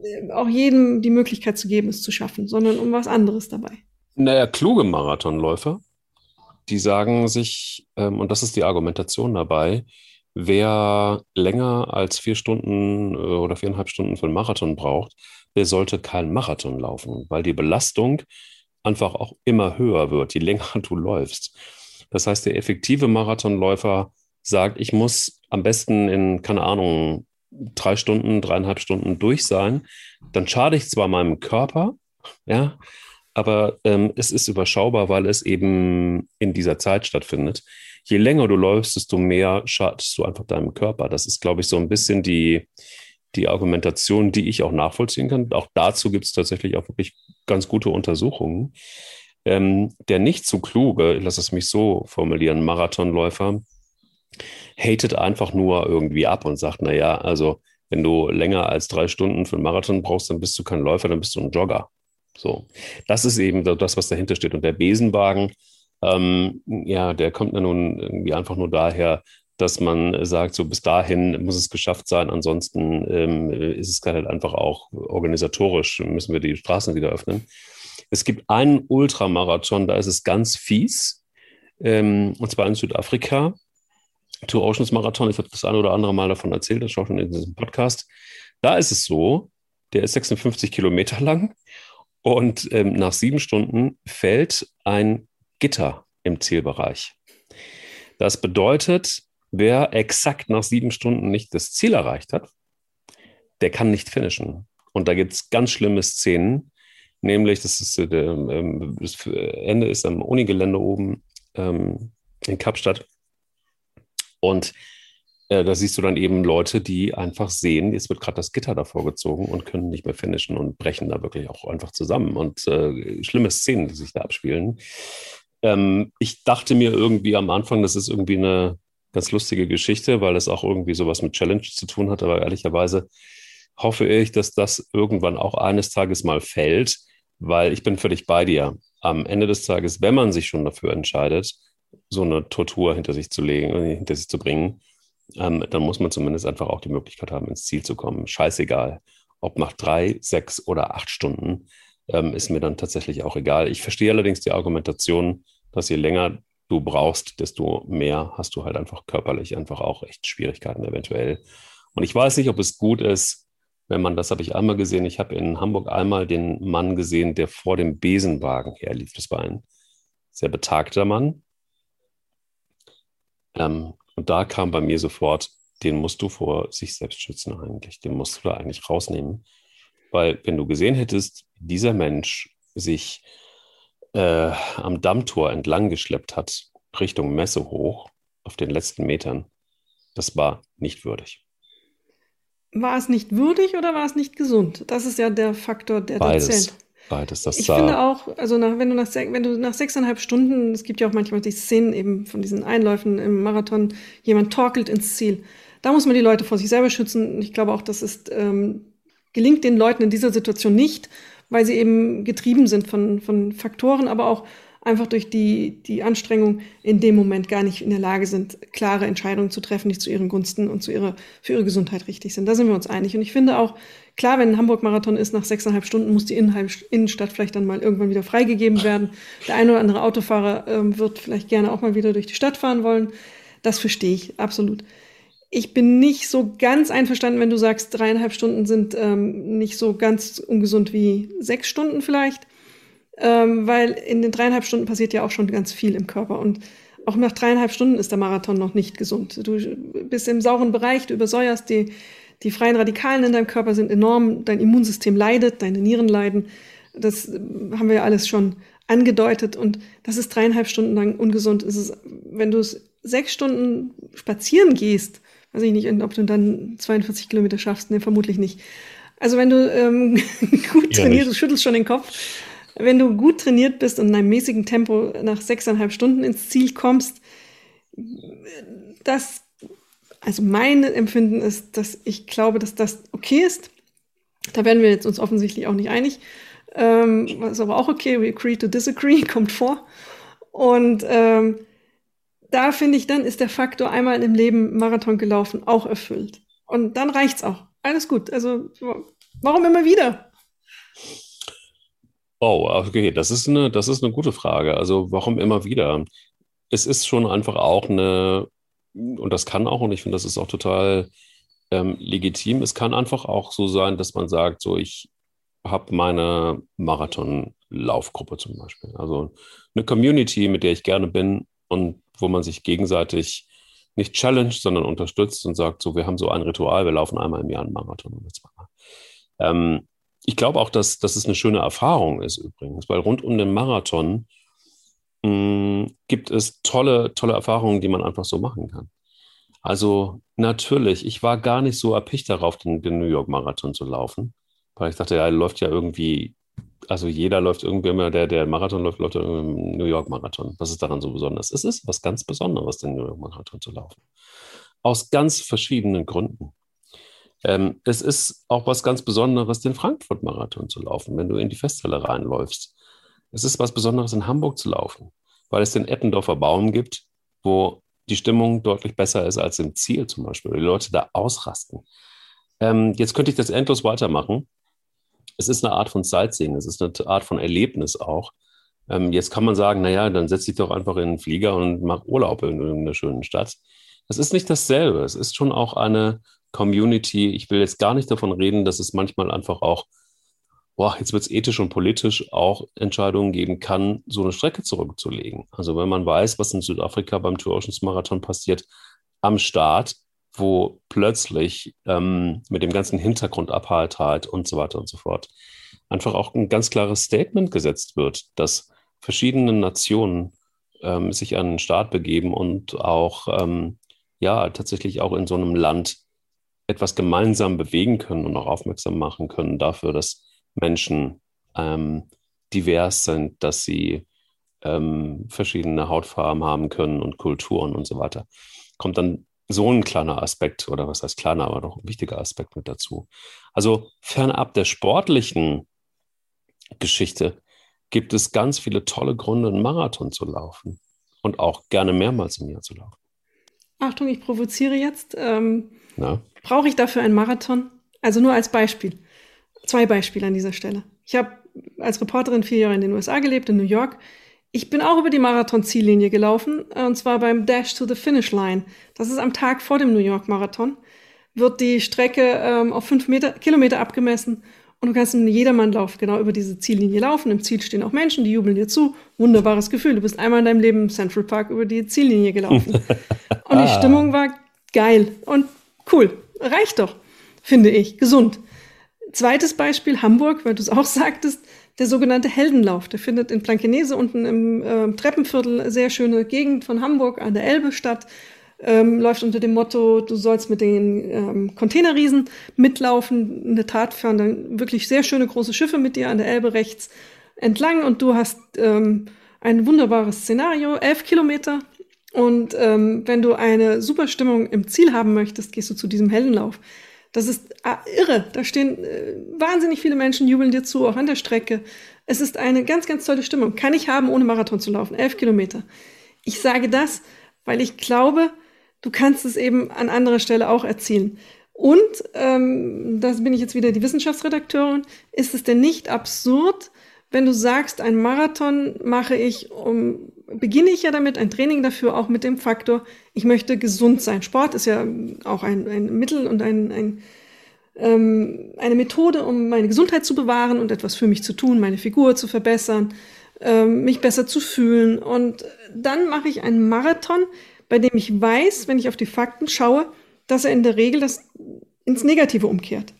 äh, auch jedem die Möglichkeit zu geben, es zu schaffen, sondern um was anderes dabei. Naja, kluge Marathonläufer, die sagen sich, ähm, und das ist die Argumentation dabei, wer länger als vier Stunden äh, oder viereinhalb Stunden für einen Marathon braucht, der sollte keinen Marathon laufen, weil die Belastung einfach auch immer höher wird, je länger du läufst. Das heißt, der effektive Marathonläufer sagt, ich muss am besten in, keine Ahnung, drei Stunden, dreieinhalb Stunden durch sein. Dann schade ich zwar meinem Körper, ja, aber ähm, es ist überschaubar, weil es eben in dieser Zeit stattfindet. Je länger du läufst, desto mehr schadest du einfach deinem Körper. Das ist, glaube ich, so ein bisschen die, die Argumentation, die ich auch nachvollziehen kann. Auch dazu gibt es tatsächlich auch wirklich ganz gute Untersuchungen. Ähm, der nicht zu kluge, ich lasse es mich so formulieren, Marathonläufer, hatet einfach nur irgendwie ab und sagt, naja, also wenn du länger als drei Stunden für einen Marathon brauchst, dann bist du kein Läufer, dann bist du ein Jogger. So, das ist eben das, was dahinter steht. Und der Besenwagen, ähm, ja, der kommt ja nun irgendwie einfach nur daher, dass man sagt, so bis dahin muss es geschafft sein, ansonsten ähm, ist es halt einfach auch organisatorisch, müssen wir die Straßen wieder öffnen. Es gibt einen Ultramarathon, da ist es ganz fies, ähm, und zwar in Südafrika. Two Oceans Marathon, ich habe das ein oder andere Mal davon erzählt, das auch schon in diesem Podcast. Da ist es so, der ist 56 Kilometer lang und ähm, nach sieben Stunden fällt ein Gitter im Zielbereich. Das bedeutet, wer exakt nach sieben Stunden nicht das Ziel erreicht hat, der kann nicht finishen. Und da gibt es ganz schlimme Szenen, nämlich das, ist, äh, ähm, das Ende ist am Unigelände oben ähm, in Kapstadt. Und äh, da siehst du dann eben Leute, die einfach sehen, jetzt wird gerade das Gitter davor gezogen und können nicht mehr finishen und brechen da wirklich auch einfach zusammen. Und äh, schlimme Szenen, die sich da abspielen. Ähm, ich dachte mir irgendwie am Anfang, das ist irgendwie eine ganz lustige Geschichte, weil es auch irgendwie sowas mit Challenge zu tun hat, aber ehrlicherweise hoffe ich, dass das irgendwann auch eines Tages mal fällt, weil ich bin völlig bei dir. Am Ende des Tages, wenn man sich schon dafür entscheidet, so eine Tortur hinter sich zu legen, äh, hinter sich zu bringen, ähm, dann muss man zumindest einfach auch die Möglichkeit haben, ins Ziel zu kommen. Scheißegal, ob nach drei, sechs oder acht Stunden, ähm, ist mir dann tatsächlich auch egal. Ich verstehe allerdings die Argumentation, dass je länger du brauchst, desto mehr hast du halt einfach körperlich einfach auch echt Schwierigkeiten eventuell. Und ich weiß nicht, ob es gut ist, wenn man, das habe ich einmal gesehen, ich habe in Hamburg einmal den Mann gesehen, der vor dem Besenwagen herlief. Das war ein sehr betagter Mann. Ähm, und da kam bei mir sofort, den musst du vor sich selbst schützen eigentlich. Den musst du da eigentlich rausnehmen. Weil wenn du gesehen hättest, dieser Mensch sich äh, am Dammtor entlang geschleppt hat, Richtung Messe hoch, auf den letzten Metern, das war nicht würdig war es nicht würdig oder war es nicht gesund? Das ist ja der Faktor, der Beides. da zählt. Beides, das ich finde auch, also nach, wenn, du nach, wenn du nach sechseinhalb Stunden, es gibt ja auch manchmal die Szenen eben von diesen Einläufen im Marathon, jemand torkelt ins Ziel. Da muss man die Leute vor sich selber schützen. Ich glaube auch, das ist, ähm, gelingt den Leuten in dieser Situation nicht, weil sie eben getrieben sind von, von Faktoren, aber auch einfach durch die, die Anstrengung in dem Moment gar nicht in der Lage sind, klare Entscheidungen zu treffen, die zu ihren Gunsten und zu ihrer, für ihre Gesundheit richtig sind. Da sind wir uns einig. Und ich finde auch, klar, wenn ein Hamburg-Marathon ist, nach sechseinhalb Stunden muss die Innenstadt vielleicht dann mal irgendwann wieder freigegeben werden. Der eine oder andere Autofahrer ähm, wird vielleicht gerne auch mal wieder durch die Stadt fahren wollen. Das verstehe ich, absolut. Ich bin nicht so ganz einverstanden, wenn du sagst, dreieinhalb Stunden sind ähm, nicht so ganz ungesund wie sechs Stunden vielleicht ähm, weil in den dreieinhalb Stunden passiert ja auch schon ganz viel im Körper und auch nach dreieinhalb Stunden ist der Marathon noch nicht gesund. Du bist im sauren Bereich, du übersäuerst, die, die freien Radikalen in deinem Körper sind enorm, dein Immunsystem leidet, deine Nieren leiden. Das haben wir ja alles schon angedeutet und das ist dreieinhalb Stunden lang ungesund. Es ist, wenn du es sechs Stunden spazieren gehst, weiß ich nicht, ob du dann 42 Kilometer schaffst, ne, vermutlich nicht. Also wenn du ähm, gut ja, trainierst, du schüttelst schon den Kopf, wenn du gut trainiert bist und in einem mäßigen Tempo nach sechseinhalb Stunden ins Ziel kommst, das, also mein Empfinden ist, dass ich glaube, dass das okay ist. Da werden wir jetzt uns offensichtlich auch nicht einig. Ähm, ist aber auch okay, we agree to disagree, kommt vor. Und ähm, da finde ich, dann ist der Faktor einmal im Leben Marathon gelaufen auch erfüllt. Und dann reicht's auch. Alles gut. Also, warum immer wieder? Oh, okay, das ist eine, das ist eine gute Frage. Also warum immer wieder? Es ist schon einfach auch eine, und das kann auch, und ich finde, das ist auch total ähm, legitim, es kann einfach auch so sein, dass man sagt, so ich habe meine Marathon-Laufgruppe zum Beispiel. Also eine Community, mit der ich gerne bin und wo man sich gegenseitig nicht challenged, sondern unterstützt und sagt, so wir haben so ein Ritual, wir laufen einmal im Jahr einen Marathon oder zweimal. Ähm, ich glaube auch, dass, dass es eine schöne Erfahrung ist übrigens, weil rund um den Marathon mh, hm, gibt es tolle, tolle Erfahrungen, die man einfach so machen kann. Also natürlich, ich war gar nicht so erpicht darauf, den, den New York Marathon zu laufen, weil ich dachte, ja, läuft ja irgendwie, also jeder läuft irgendwie immer, der, der Marathon läuft, läuft im New York Marathon. Was ist daran so besonders? Es ist was ganz Besonderes, den New York Marathon zu laufen. Aus ganz verschiedenen Gründen. Ähm, es ist auch was ganz Besonderes, den Frankfurt-Marathon zu laufen, wenn du in die Festhalle reinläufst. Es ist was Besonderes, in Hamburg zu laufen, weil es den Eppendorfer Baum gibt, wo die Stimmung deutlich besser ist als im Ziel zum Beispiel, die Leute da ausrasten. Ähm, jetzt könnte ich das endlos weitermachen. Es ist eine Art von Sightseeing, es ist eine Art von Erlebnis auch. Ähm, jetzt kann man sagen, naja, dann setz dich doch einfach in den Flieger und mach Urlaub in irgendeiner schönen Stadt. Das ist nicht dasselbe. Es ist schon auch eine Community. Ich will jetzt gar nicht davon reden, dass es manchmal einfach auch, boah, jetzt wird es ethisch und politisch auch Entscheidungen geben kann, so eine Strecke zurückzulegen. Also wenn man weiß, was in Südafrika beim Tour Oceans Marathon passiert, am Start, wo plötzlich ähm, mit dem ganzen Hintergrund Apartheid und so weiter und so fort einfach auch ein ganz klares Statement gesetzt wird, dass verschiedene Nationen ähm, sich an den Start begeben und auch ähm, ja tatsächlich auch in so einem Land etwas gemeinsam bewegen können und auch aufmerksam machen können dafür, dass Menschen ähm, divers sind, dass sie ähm, verschiedene Hautfarben haben können und Kulturen und so weiter. Kommt dann so ein kleiner Aspekt, oder was heißt kleiner, aber doch ein wichtiger Aspekt mit dazu. Also fernab der sportlichen Geschichte gibt es ganz viele tolle Gründe, einen Marathon zu laufen und auch gerne mehrmals im Jahr zu laufen. Achtung, ich provoziere jetzt. Ähm, Brauche ich dafür einen Marathon? Also nur als Beispiel. Zwei Beispiele an dieser Stelle. Ich habe als Reporterin vier Jahre in den USA gelebt, in New York. Ich bin auch über die Marathon-Ziellinie gelaufen, äh, und zwar beim Dash to the Finish Line. Das ist am Tag vor dem New York Marathon. Wird die Strecke ähm, auf fünf Meter, Kilometer abgemessen und du kannst in Jedermannlauf genau über diese Ziellinie laufen. Im Ziel stehen auch Menschen, die jubeln dir zu. Wunderbares Gefühl. Du bist einmal in deinem Leben im Central Park über die Ziellinie gelaufen. und die ah. Stimmung war geil und cool. Reicht doch, finde ich. Gesund. Zweites Beispiel Hamburg, weil du es auch sagtest, der sogenannte Heldenlauf. Der findet in Blankenese unten im äh, Treppenviertel, sehr schöne Gegend von Hamburg an der Elbe statt. Ähm, läuft unter dem Motto, du sollst mit den ähm, Containerriesen mitlaufen. In der Tat fahren dann wirklich sehr schöne große Schiffe mit dir an der Elbe rechts entlang und du hast ähm, ein wunderbares Szenario, elf Kilometer und ähm, wenn du eine super Stimmung im Ziel haben möchtest, gehst du zu diesem Heldenlauf. Das ist ah, irre. Da stehen äh, wahnsinnig viele Menschen, jubeln dir zu, auch an der Strecke. Es ist eine ganz, ganz tolle Stimmung. Kann ich haben, ohne Marathon zu laufen. Elf Kilometer. Ich sage das, weil ich glaube, du kannst es eben an anderer Stelle auch erzielen. Und, ähm, da bin ich jetzt wieder die Wissenschaftsredakteurin, ist es denn nicht absurd, wenn du sagst, ein Marathon mache ich, um, beginne ich ja damit, ein Training dafür auch mit dem Faktor, ich möchte gesund sein. Sport ist ja auch ein, ein Mittel und ein, ein, ähm, eine Methode, um meine Gesundheit zu bewahren und etwas für mich zu tun, meine Figur zu verbessern, ähm, mich besser zu fühlen. Und dann mache ich einen Marathon, bei dem ich weiß, wenn ich auf die Fakten schaue, dass er in der Regel das ins Negative umkehrt.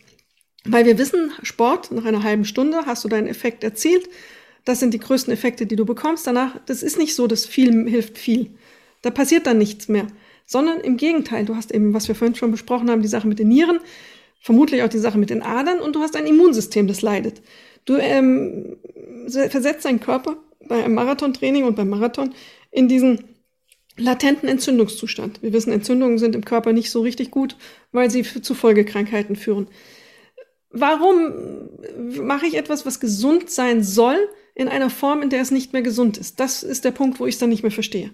Weil wir wissen, Sport, nach einer halben Stunde hast du deinen Effekt erzielt. Das sind die größten Effekte, die du bekommst. Danach, das ist nicht so, dass viel hilft viel. Da passiert dann nichts mehr. Sondern im Gegenteil, du hast eben, was wir vorhin schon besprochen haben, die Sache mit den Nieren, vermutlich auch die Sache mit den Adern und du hast ein Immunsystem, das leidet. Du ähm, versetzt deinen Körper bei einem Marathontraining und beim Marathon in diesen latenten Entzündungszustand. Wir wissen, Entzündungen sind im Körper nicht so richtig gut, weil sie zu Folgekrankheiten führen. Warum mache ich etwas, was gesund sein soll, in einer Form, in der es nicht mehr gesund ist? Das ist der Punkt, wo ich es dann nicht mehr verstehe.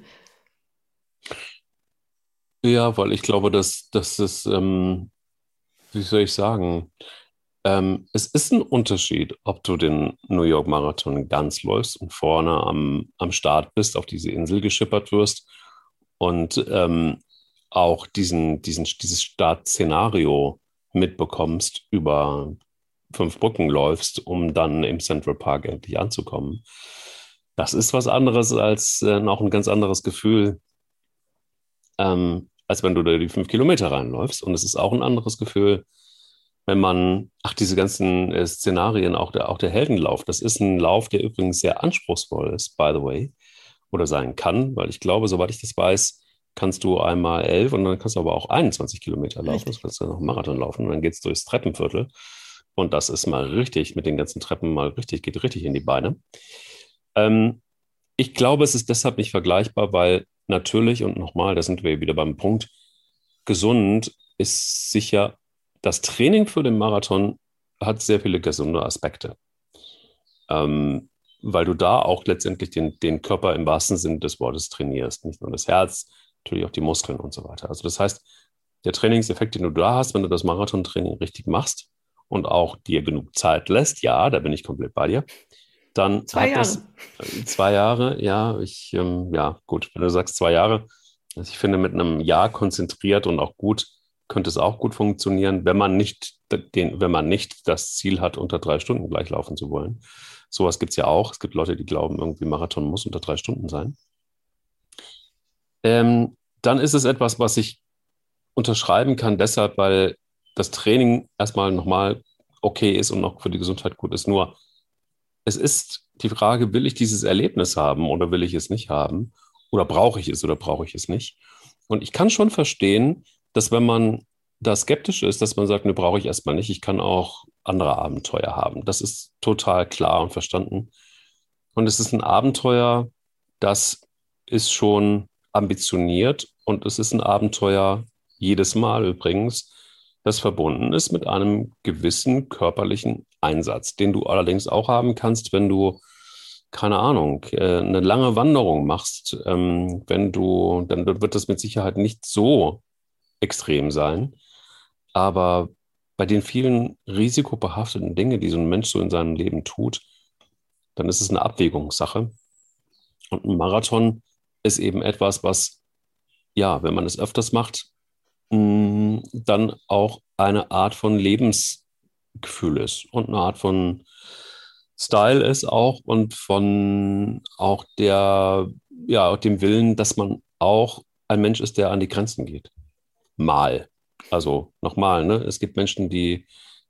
Ja, weil ich glaube, dass, dass es, ähm, wie soll ich sagen, ähm, es ist ein Unterschied, ob du den New York Marathon ganz läufst und vorne am, am Start bist, auf diese Insel geschippert wirst und ähm, auch diesen, diesen, dieses Startszenario mitbekommst, über fünf Brücken läufst, um dann im Central Park endlich anzukommen. Das ist was anderes als äh, auch ein ganz anderes Gefühl, ähm, als wenn du da die fünf Kilometer reinläufst. Und es ist auch ein anderes Gefühl, wenn man, ach, diese ganzen äh, Szenarien, auch der, auch der Heldenlauf, das ist ein Lauf, der übrigens sehr anspruchsvoll ist, by the way oder sein kann, weil ich glaube, soweit ich das weiß, kannst du einmal elf und dann kannst du aber auch 21 Kilometer laufen. Richtig. Das kannst du noch einen Marathon laufen und dann geht es durchs Treppenviertel. Und das ist mal richtig, mit den ganzen Treppen mal richtig, geht richtig in die Beine. Ähm, ich glaube, es ist deshalb nicht vergleichbar, weil natürlich, und nochmal, da sind wir wieder beim Punkt, gesund ist sicher, das Training für den Marathon hat sehr viele gesunde Aspekte. Ähm, weil du da auch letztendlich den, den Körper im wahrsten Sinne des Wortes trainierst. Nicht nur das Herz, natürlich auch die Muskeln und so weiter. Also das heißt, der Trainingseffekt, den du da hast, wenn du das Marathontraining richtig machst und auch dir genug Zeit lässt, ja, da bin ich komplett bei dir, dann zwei Jahre. Das, äh, zwei Jahre, ja, ich, ähm, ja, gut, wenn du sagst zwei Jahre, also ich finde, mit einem Jahr konzentriert und auch gut könnte es auch gut funktionieren, wenn man nicht, den, wenn man nicht das Ziel hat, unter drei Stunden gleich laufen zu wollen. Sowas gibt es ja auch. Es gibt Leute, die glauben, irgendwie Marathon muss unter drei Stunden sein. Ähm, dann ist es etwas, was ich unterschreiben kann, deshalb, weil das Training erstmal nochmal okay ist und auch für die Gesundheit gut ist. Nur es ist die Frage, will ich dieses Erlebnis haben oder will ich es nicht haben? Oder brauche ich es oder brauche ich es nicht? Und ich kann schon verstehen, dass wenn man da skeptisch ist, dass man sagt, ne, brauche ich erstmal nicht, ich kann auch andere Abenteuer haben. Das ist total klar und verstanden. Und es ist ein Abenteuer, das ist schon ambitioniert und es ist ein Abenteuer jedes Mal übrigens, das verbunden ist mit einem gewissen körperlichen Einsatz, den du allerdings auch haben kannst, wenn du keine Ahnung, äh, eine lange Wanderung machst, ähm, wenn du, dann wird das mit Sicherheit nicht so extrem sein. Aber bei den vielen risikobehafteten Dingen, die so ein Mensch so in seinem Leben tut, dann ist es eine Abwägungssache. Und ein Marathon ist eben etwas, was, ja, wenn man es öfters macht, mm, dann auch eine Art von Lebensgefühl ist und eine Art von Style ist auch und von auch der, ja, dem Willen, dass man auch ein Mensch ist, der an die Grenzen geht. Mal. Also nochmal, ne? es gibt Menschen, die,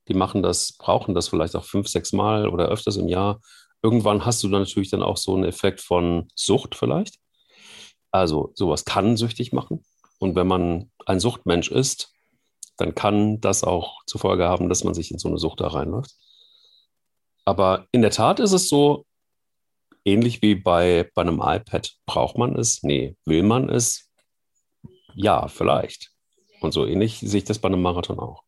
die machen das, brauchen das vielleicht auch fünf, sechs Mal oder öfters im Jahr. Irgendwann hast du dann natürlich dann auch so einen Effekt von Sucht vielleicht. Also sowas kann süchtig machen. Und wenn man ein Suchtmensch ist, dann kann das auch zur Folge haben, dass man sich in so eine Sucht da reinläuft. Aber in der Tat ist es so, ähnlich wie bei, bei einem iPad, braucht man es? Nee. Will man es? Ja, vielleicht. Und so ähnlich sehe ich das bei einem Marathon auch.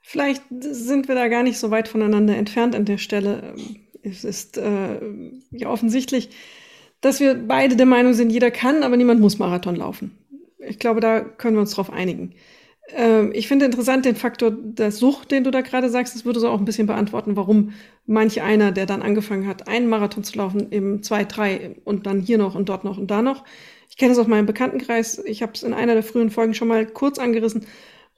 Vielleicht sind wir da gar nicht so weit voneinander entfernt an der Stelle. Es ist äh, ja offensichtlich, dass wir beide der Meinung sind, jeder kann, aber niemand muss Marathon laufen. Ich glaube, da können wir uns drauf einigen. Ähm, ich finde interessant den Faktor der Sucht, den du da gerade sagst. Das würde so auch ein bisschen beantworten, warum manch einer, der dann angefangen hat, einen Marathon zu laufen, eben zwei, drei und dann hier noch und dort noch und da noch. Ich kenne es aus meinem Bekanntenkreis. Ich habe es in einer der frühen Folgen schon mal kurz angerissen.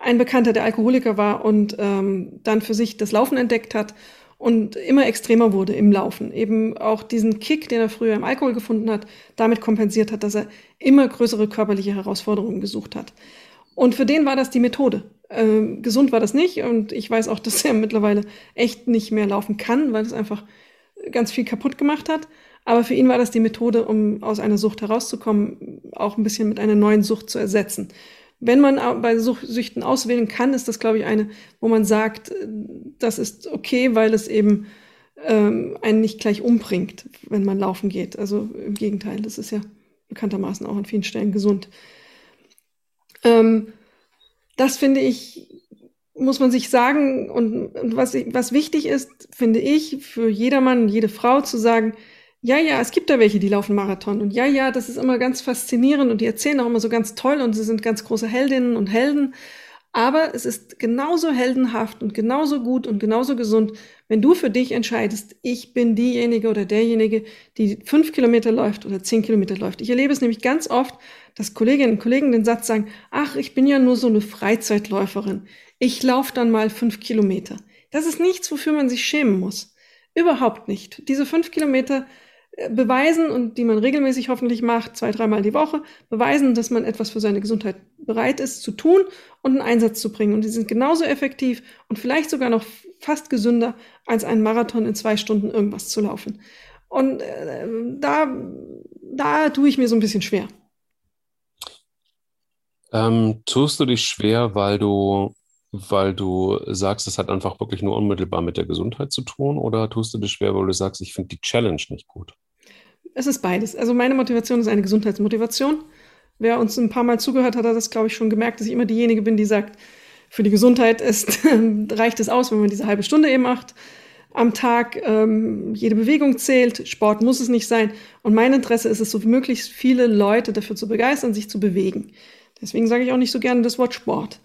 Ein Bekannter, der Alkoholiker war und ähm, dann für sich das Laufen entdeckt hat und immer extremer wurde im Laufen. Eben auch diesen Kick, den er früher im Alkohol gefunden hat, damit kompensiert hat, dass er immer größere körperliche Herausforderungen gesucht hat. Und für den war das die Methode. Ähm, gesund war das nicht und ich weiß auch, dass er mittlerweile echt nicht mehr laufen kann, weil es einfach ganz viel kaputt gemacht hat. Aber für ihn war das die Methode, um aus einer Sucht herauszukommen, auch ein bisschen mit einer neuen Sucht zu ersetzen. Wenn man bei Süchten auswählen kann, ist das, glaube ich, eine, wo man sagt, das ist okay, weil es eben ähm, einen nicht gleich umbringt, wenn man laufen geht. Also im Gegenteil, das ist ja bekanntermaßen auch an vielen Stellen gesund. Ähm, das finde ich, muss man sich sagen. Und, und was, was wichtig ist, finde ich, für jedermann jede Frau zu sagen, ja, ja, es gibt da welche, die laufen Marathon. Und ja, ja, das ist immer ganz faszinierend und die erzählen auch immer so ganz toll und sie sind ganz große Heldinnen und Helden. Aber es ist genauso heldenhaft und genauso gut und genauso gesund, wenn du für dich entscheidest, ich bin diejenige oder derjenige, die fünf Kilometer läuft oder zehn Kilometer läuft. Ich erlebe es nämlich ganz oft, dass Kolleginnen und Kollegen den Satz sagen, ach, ich bin ja nur so eine Freizeitläuferin. Ich laufe dann mal fünf Kilometer. Das ist nichts, wofür man sich schämen muss. Überhaupt nicht. Diese fünf Kilometer beweisen und die man regelmäßig hoffentlich macht, zwei, dreimal die Woche, beweisen, dass man etwas für seine Gesundheit bereit ist zu tun und einen Einsatz zu bringen. Und die sind genauso effektiv und vielleicht sogar noch fast gesünder, als einen Marathon in zwei Stunden irgendwas zu laufen. Und äh, da, da tue ich mir so ein bisschen schwer. Ähm, tust du dich schwer, weil du weil du sagst, es hat einfach wirklich nur unmittelbar mit der Gesundheit zu tun, oder tust du dich schwer, weil du sagst, ich finde die Challenge nicht gut? Es ist beides. Also meine Motivation ist eine Gesundheitsmotivation. Wer uns ein paar Mal zugehört hat, hat das, glaube ich, schon gemerkt, dass ich immer diejenige bin, die sagt, für die Gesundheit ist, reicht es aus, wenn man diese halbe Stunde eben macht am Tag. Ähm, jede Bewegung zählt, Sport muss es nicht sein. Und mein Interesse ist es, so möglichst viele Leute dafür zu begeistern, sich zu bewegen. Deswegen sage ich auch nicht so gerne das Wort Sport.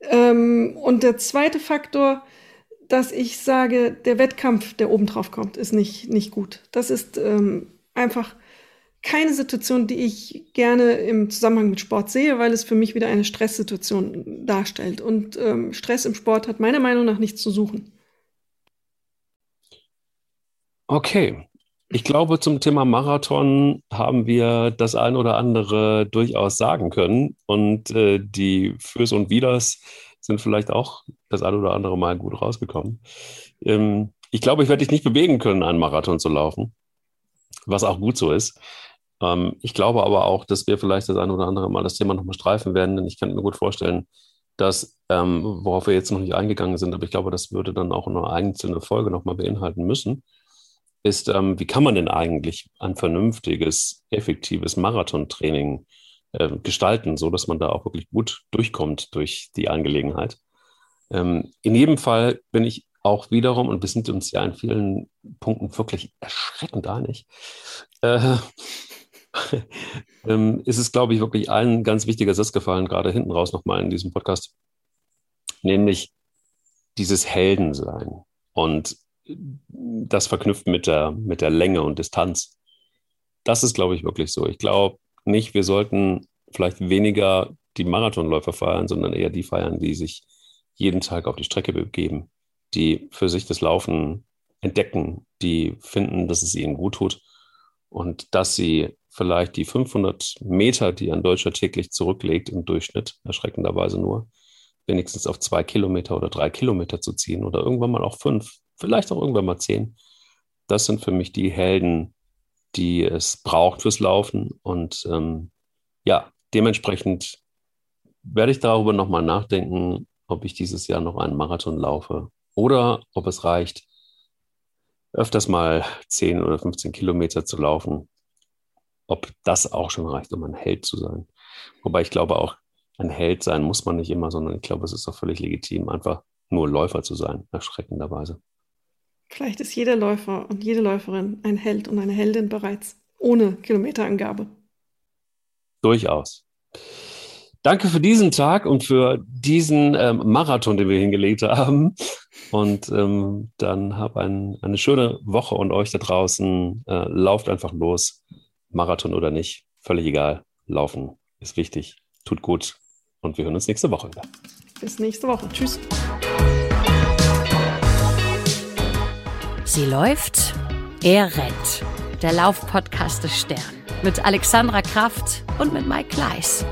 Ähm, und der zweite Faktor, dass ich sage, der Wettkampf, der oben drauf kommt, ist nicht, nicht gut. Das ist ähm, einfach keine Situation, die ich gerne im Zusammenhang mit Sport sehe, weil es für mich wieder eine Stresssituation darstellt. Und ähm, Stress im Sport hat meiner Meinung nach nichts zu suchen. Okay. Ich glaube, zum Thema Marathon haben wir das ein oder andere durchaus sagen können. Und äh, die Fürs und Widers sind vielleicht auch das ein oder andere Mal gut rausgekommen. Ähm, ich glaube, ich werde dich nicht bewegen können, einen Marathon zu laufen, was auch gut so ist. Ähm, ich glaube aber auch, dass wir vielleicht das ein oder andere Mal das Thema nochmal streifen werden, denn ich kann mir gut vorstellen, dass, ähm, worauf wir jetzt noch nicht eingegangen sind, aber ich glaube, das würde dann auch eine einzelne Folge nochmal beinhalten müssen ist, ähm, wie kann man denn eigentlich ein vernünftiges, effektives Marathontraining äh, gestalten, so dass man da auch wirklich gut durchkommt durch die Angelegenheit. Ähm, in jedem Fall bin ich auch wiederum, und wir sind uns ja in vielen Punkten wirklich erschreckend einig, äh, ähm, ist es, glaube ich, wirklich ein ganz wichtiger Satz gefallen, gerade hinten raus nochmal in diesem Podcast, nämlich dieses Heldensein. Und das verknüpft mit der, mit der Länge und Distanz. Das ist, glaube ich, wirklich so. Ich glaube nicht, wir sollten vielleicht weniger die Marathonläufer feiern, sondern eher die feiern, die sich jeden Tag auf die Strecke begeben, die für sich das Laufen entdecken, die finden, dass es ihnen gut tut und dass sie vielleicht die 500 Meter, die ein Deutscher täglich zurücklegt im Durchschnitt, erschreckenderweise nur, wenigstens auf zwei Kilometer oder drei Kilometer zu ziehen oder irgendwann mal auch fünf, vielleicht auch irgendwann mal zehn. Das sind für mich die Helden, die es braucht fürs Laufen. Und ähm, ja, dementsprechend werde ich darüber nochmal nachdenken, ob ich dieses Jahr noch einen Marathon laufe oder ob es reicht, öfters mal 10 oder 15 Kilometer zu laufen. Ob das auch schon reicht, um ein Held zu sein. Wobei ich glaube auch, ein Held sein muss man nicht immer, sondern ich glaube, es ist auch völlig legitim, einfach nur Läufer zu sein, erschreckenderweise. Vielleicht ist jeder Läufer und jede Läuferin ein Held und eine Heldin bereits, ohne Kilometerangabe. Durchaus. Danke für diesen Tag und für diesen ähm, Marathon, den wir hingelegt haben. Und ähm, dann hab ein, eine schöne Woche und euch da draußen. Äh, lauft einfach los. Marathon oder nicht, völlig egal. Laufen ist wichtig, tut gut. Und wir hören uns nächste Woche wieder. Bis nächste Woche. Tschüss. Sie läuft, er rennt. Der Laufpodcast des Stern. Mit Alexandra Kraft und mit Mike Kleiss.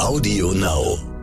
Audio Now.